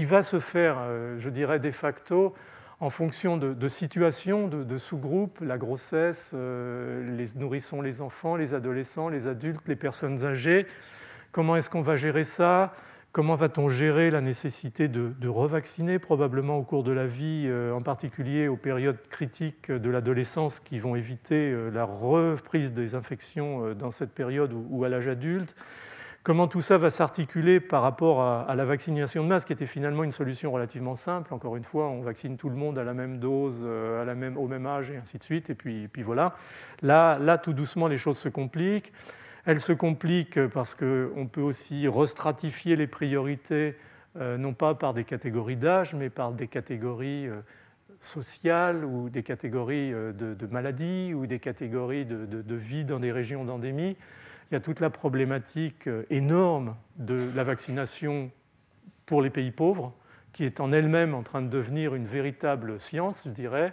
va se faire, je dirais, de facto en fonction de, situations, de, sous-groupes, la grossesse, euh, les nourrissons, les enfants, les adolescents, les adultes, les personnes âgées. Comment est-ce qu'on va gérer ça? Comment va-t-on gérer la nécessité de, revacciner probablement au cours de la vie, euh, en particulier aux périodes critiques de l'adolescence qui vont éviter euh, la reprise des infections dans cette période ou à l'âge adulte? Comment tout ça va s'articuler par rapport à, la vaccination de masse, qui était finalement une solution relativement simple. Encore une fois, on vaccine tout le monde à la même dose, euh, à la même, au même âge, et ainsi de suite. Et puis, puis voilà. Là, là, tout doucement, les choses se compliquent. Elles se compliquent parce qu'on peut aussi restratifier les priorités, euh, non pas par des catégories d'âge, mais par des catégories euh, sociales ou des catégories de, maladies ou des catégories de, de vie dans des régions d'endémie il y a toute la problématique euh, énorme de la vaccination pour les pays pauvres, qui est en elle-même en train de devenir une véritable science, je dirais,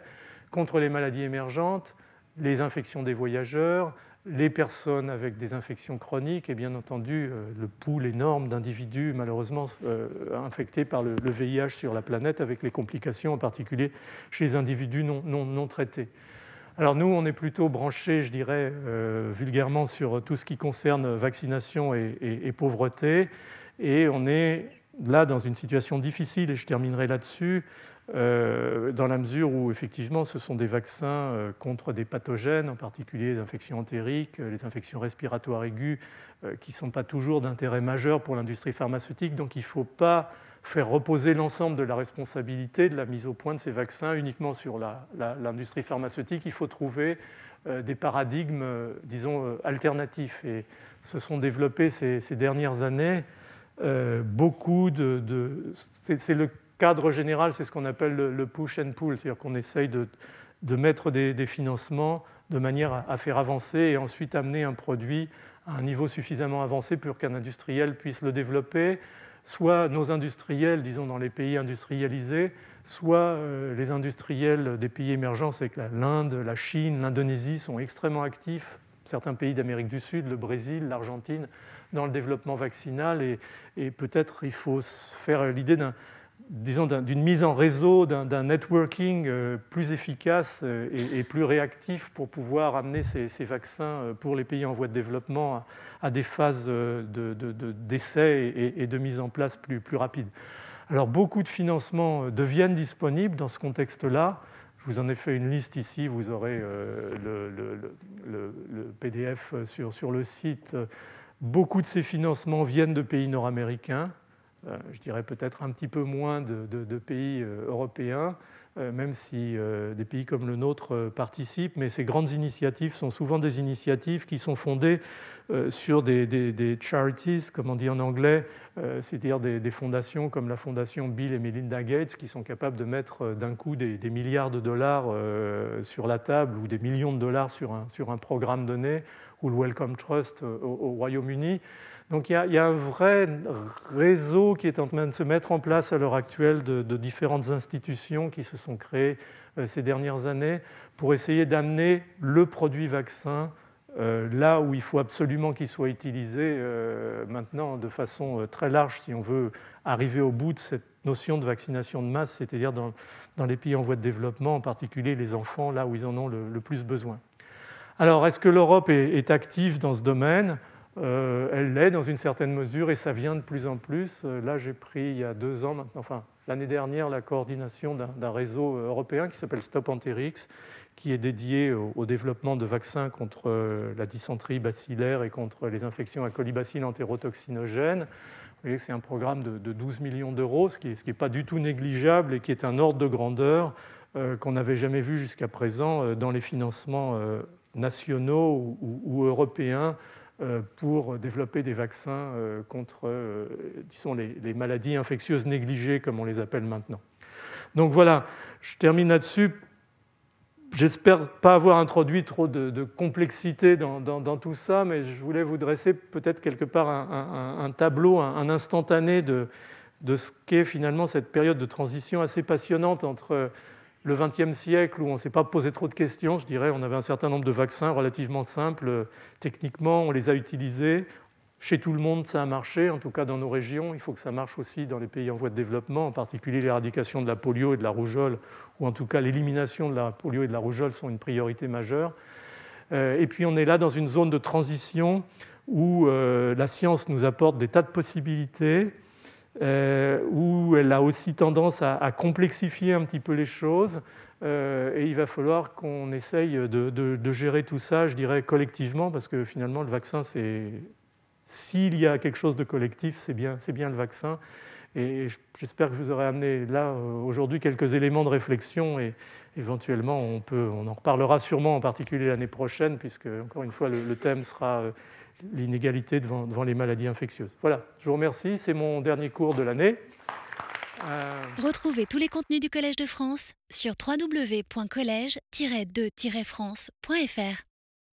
contre les maladies émergentes, les infections des voyageurs, les personnes avec des infections chroniques et bien entendu euh, le pool énorme d'individus malheureusement euh, infectés par le VIH sur la planète avec les complications en particulier chez les individus non, non, non traités. Alors nous, on est plutôt branché, je dirais euh, vulgairement, sur tout ce qui concerne vaccination et, pauvreté. Et on est là dans une situation difficile, et je terminerai là-dessus, euh, dans la mesure où effectivement ce sont des vaccins euh, contre des pathogènes, en particulier les infections entériques, les infections respiratoires aiguës, qui ne sont pas toujours d'intérêt majeur pour l'industrie pharmaceutique. Donc il ne faut pas faire reposer l'ensemble de la responsabilité de la mise au point de ces vaccins uniquement sur l'industrie pharmaceutique. Il faut trouver euh, des paradigmes, euh, disons, euh, alternatifs. Et se sont développés ces, dernières années beaucoup de... c'est le cadre général, c'est ce qu'on appelle le, push and pull, c'est-à-dire qu'on essaye de, mettre des, financements de manière à, faire avancer et ensuite amener un produit à un niveau suffisamment avancé pour qu'un industriel puisse le développer soit nos industriels, disons dans les pays industrialisés, soit euh, les industriels des pays émergents, c'est que l'Inde, la Chine, l'Indonésie sont extrêmement actifs, certains pays d'Amérique du Sud, le Brésil, l'Argentine, dans le développement vaccinal. et peut-être il faut faire l'idée d'un disons, d'une mise en réseau, d'un networking euh, plus efficace euh, et, plus réactif pour pouvoir amener ces, vaccins euh, pour les pays en voie de développement à, des phases d'essai et, de mise en place plus, plus rapides. Alors beaucoup de financements deviennent disponibles dans ce contexte-là. Je vous en ai fait une liste ici, vous aurez le, PDF sur le site. Beaucoup de ces financements viennent de pays nord-américains. Euh, je dirais peut-être un petit peu moins de, pays euh, européens, euh, même si des pays comme le nôtre participent, mais ces grandes initiatives sont souvent des initiatives qui sont fondées sur des, charities, comme on dit en anglais, c'est-à-dire des, fondations comme la fondation Bill et Melinda Gates, qui sont capables de mettre d'un coup des, milliards de dollars sur la table ou des millions de dollars sur un, sur un programme donné, ou le Wellcome Trust au Royaume-Uni. Donc il y, a, un vrai réseau qui est en train de se mettre en place à l'heure actuelle de, différentes institutions qui se sont créées euh, ces dernières années pour essayer d'amener le produit vaccin euh, là où il faut absolument qu'il soit utilisé euh, maintenant de façon très large si on veut arriver au bout de cette notion de vaccination de masse, c'est-à-dire dans, les pays en voie de développement, en particulier les enfants, là où ils en ont le, plus besoin. Alors, est-ce que l'Europe est active dans ce domaine? Euh, elle l'est dans une certaine mesure et ça vient de plus en plus. Euh, là, j'ai pris il y a deux ans maintenant, enfin l'année dernière, la coordination d'un réseau euh, européen qui s'appelle Stop Enterix, qui est dédié au, développement de vaccins contre la dysenterie bacillaire et contre les infections à colibacilles entérotoxinogènes. Vous voyez, c'est un programme de, 12 millions d'euros, ce qui n'est pas du tout négligeable et qui est un ordre de grandeur qu'on n'avait jamais vu jusqu'à présent dans les financements nationaux ou européens pour développer des vaccins euh, contre euh, disons, les, maladies infectieuses négligées, comme on les appelle maintenant. Donc voilà, je termine là-dessus. J'espère pas avoir introduit trop de, complexité dans, tout ça, mais je voulais vous dresser peut-être quelque part un, tableau, un, instantané de, de ce qu'est finalement cette période de transition assez passionnante entre le XXe siècle où on ne s'est pas posé trop de questions, je dirais, on avait un certain nombre de vaccins relativement simples. Techniquement, on les a utilisés. Chez tout le monde, ça a marché, en tout cas dans nos régions. Il faut que ça marche aussi dans les pays en voie de développement, en particulier l'éradication de la polio et de la rougeole, ou en tout cas l'élimination de la polio et de la rougeole sont une priorité majeure. Euh, et puis on est là dans une zone de transition où euh, la science nous apporte des tas de possibilités, où elle a aussi tendance à, complexifier un petit peu les choses. Euh, et il va falloir qu'on essaye de, gérer tout ça, je dirais, collectivement, parce que finalement, le vaccin, c'est s'il y a quelque chose de collectif, c'est bien, bien le vaccin. Et j'espère que vous aurez amené là aujourd'hui quelques éléments de réflexion et éventuellement on en reparlera sûrement en particulier l'année prochaine puisque encore une fois le, thème sera l'inégalité devant, devant, les maladies infectieuses. Voilà, je vous remercie, c'est mon dernier cours de l'année. Euh, Retrouvez tous les contenus du Collège de France sur www.colège-2-france.fr.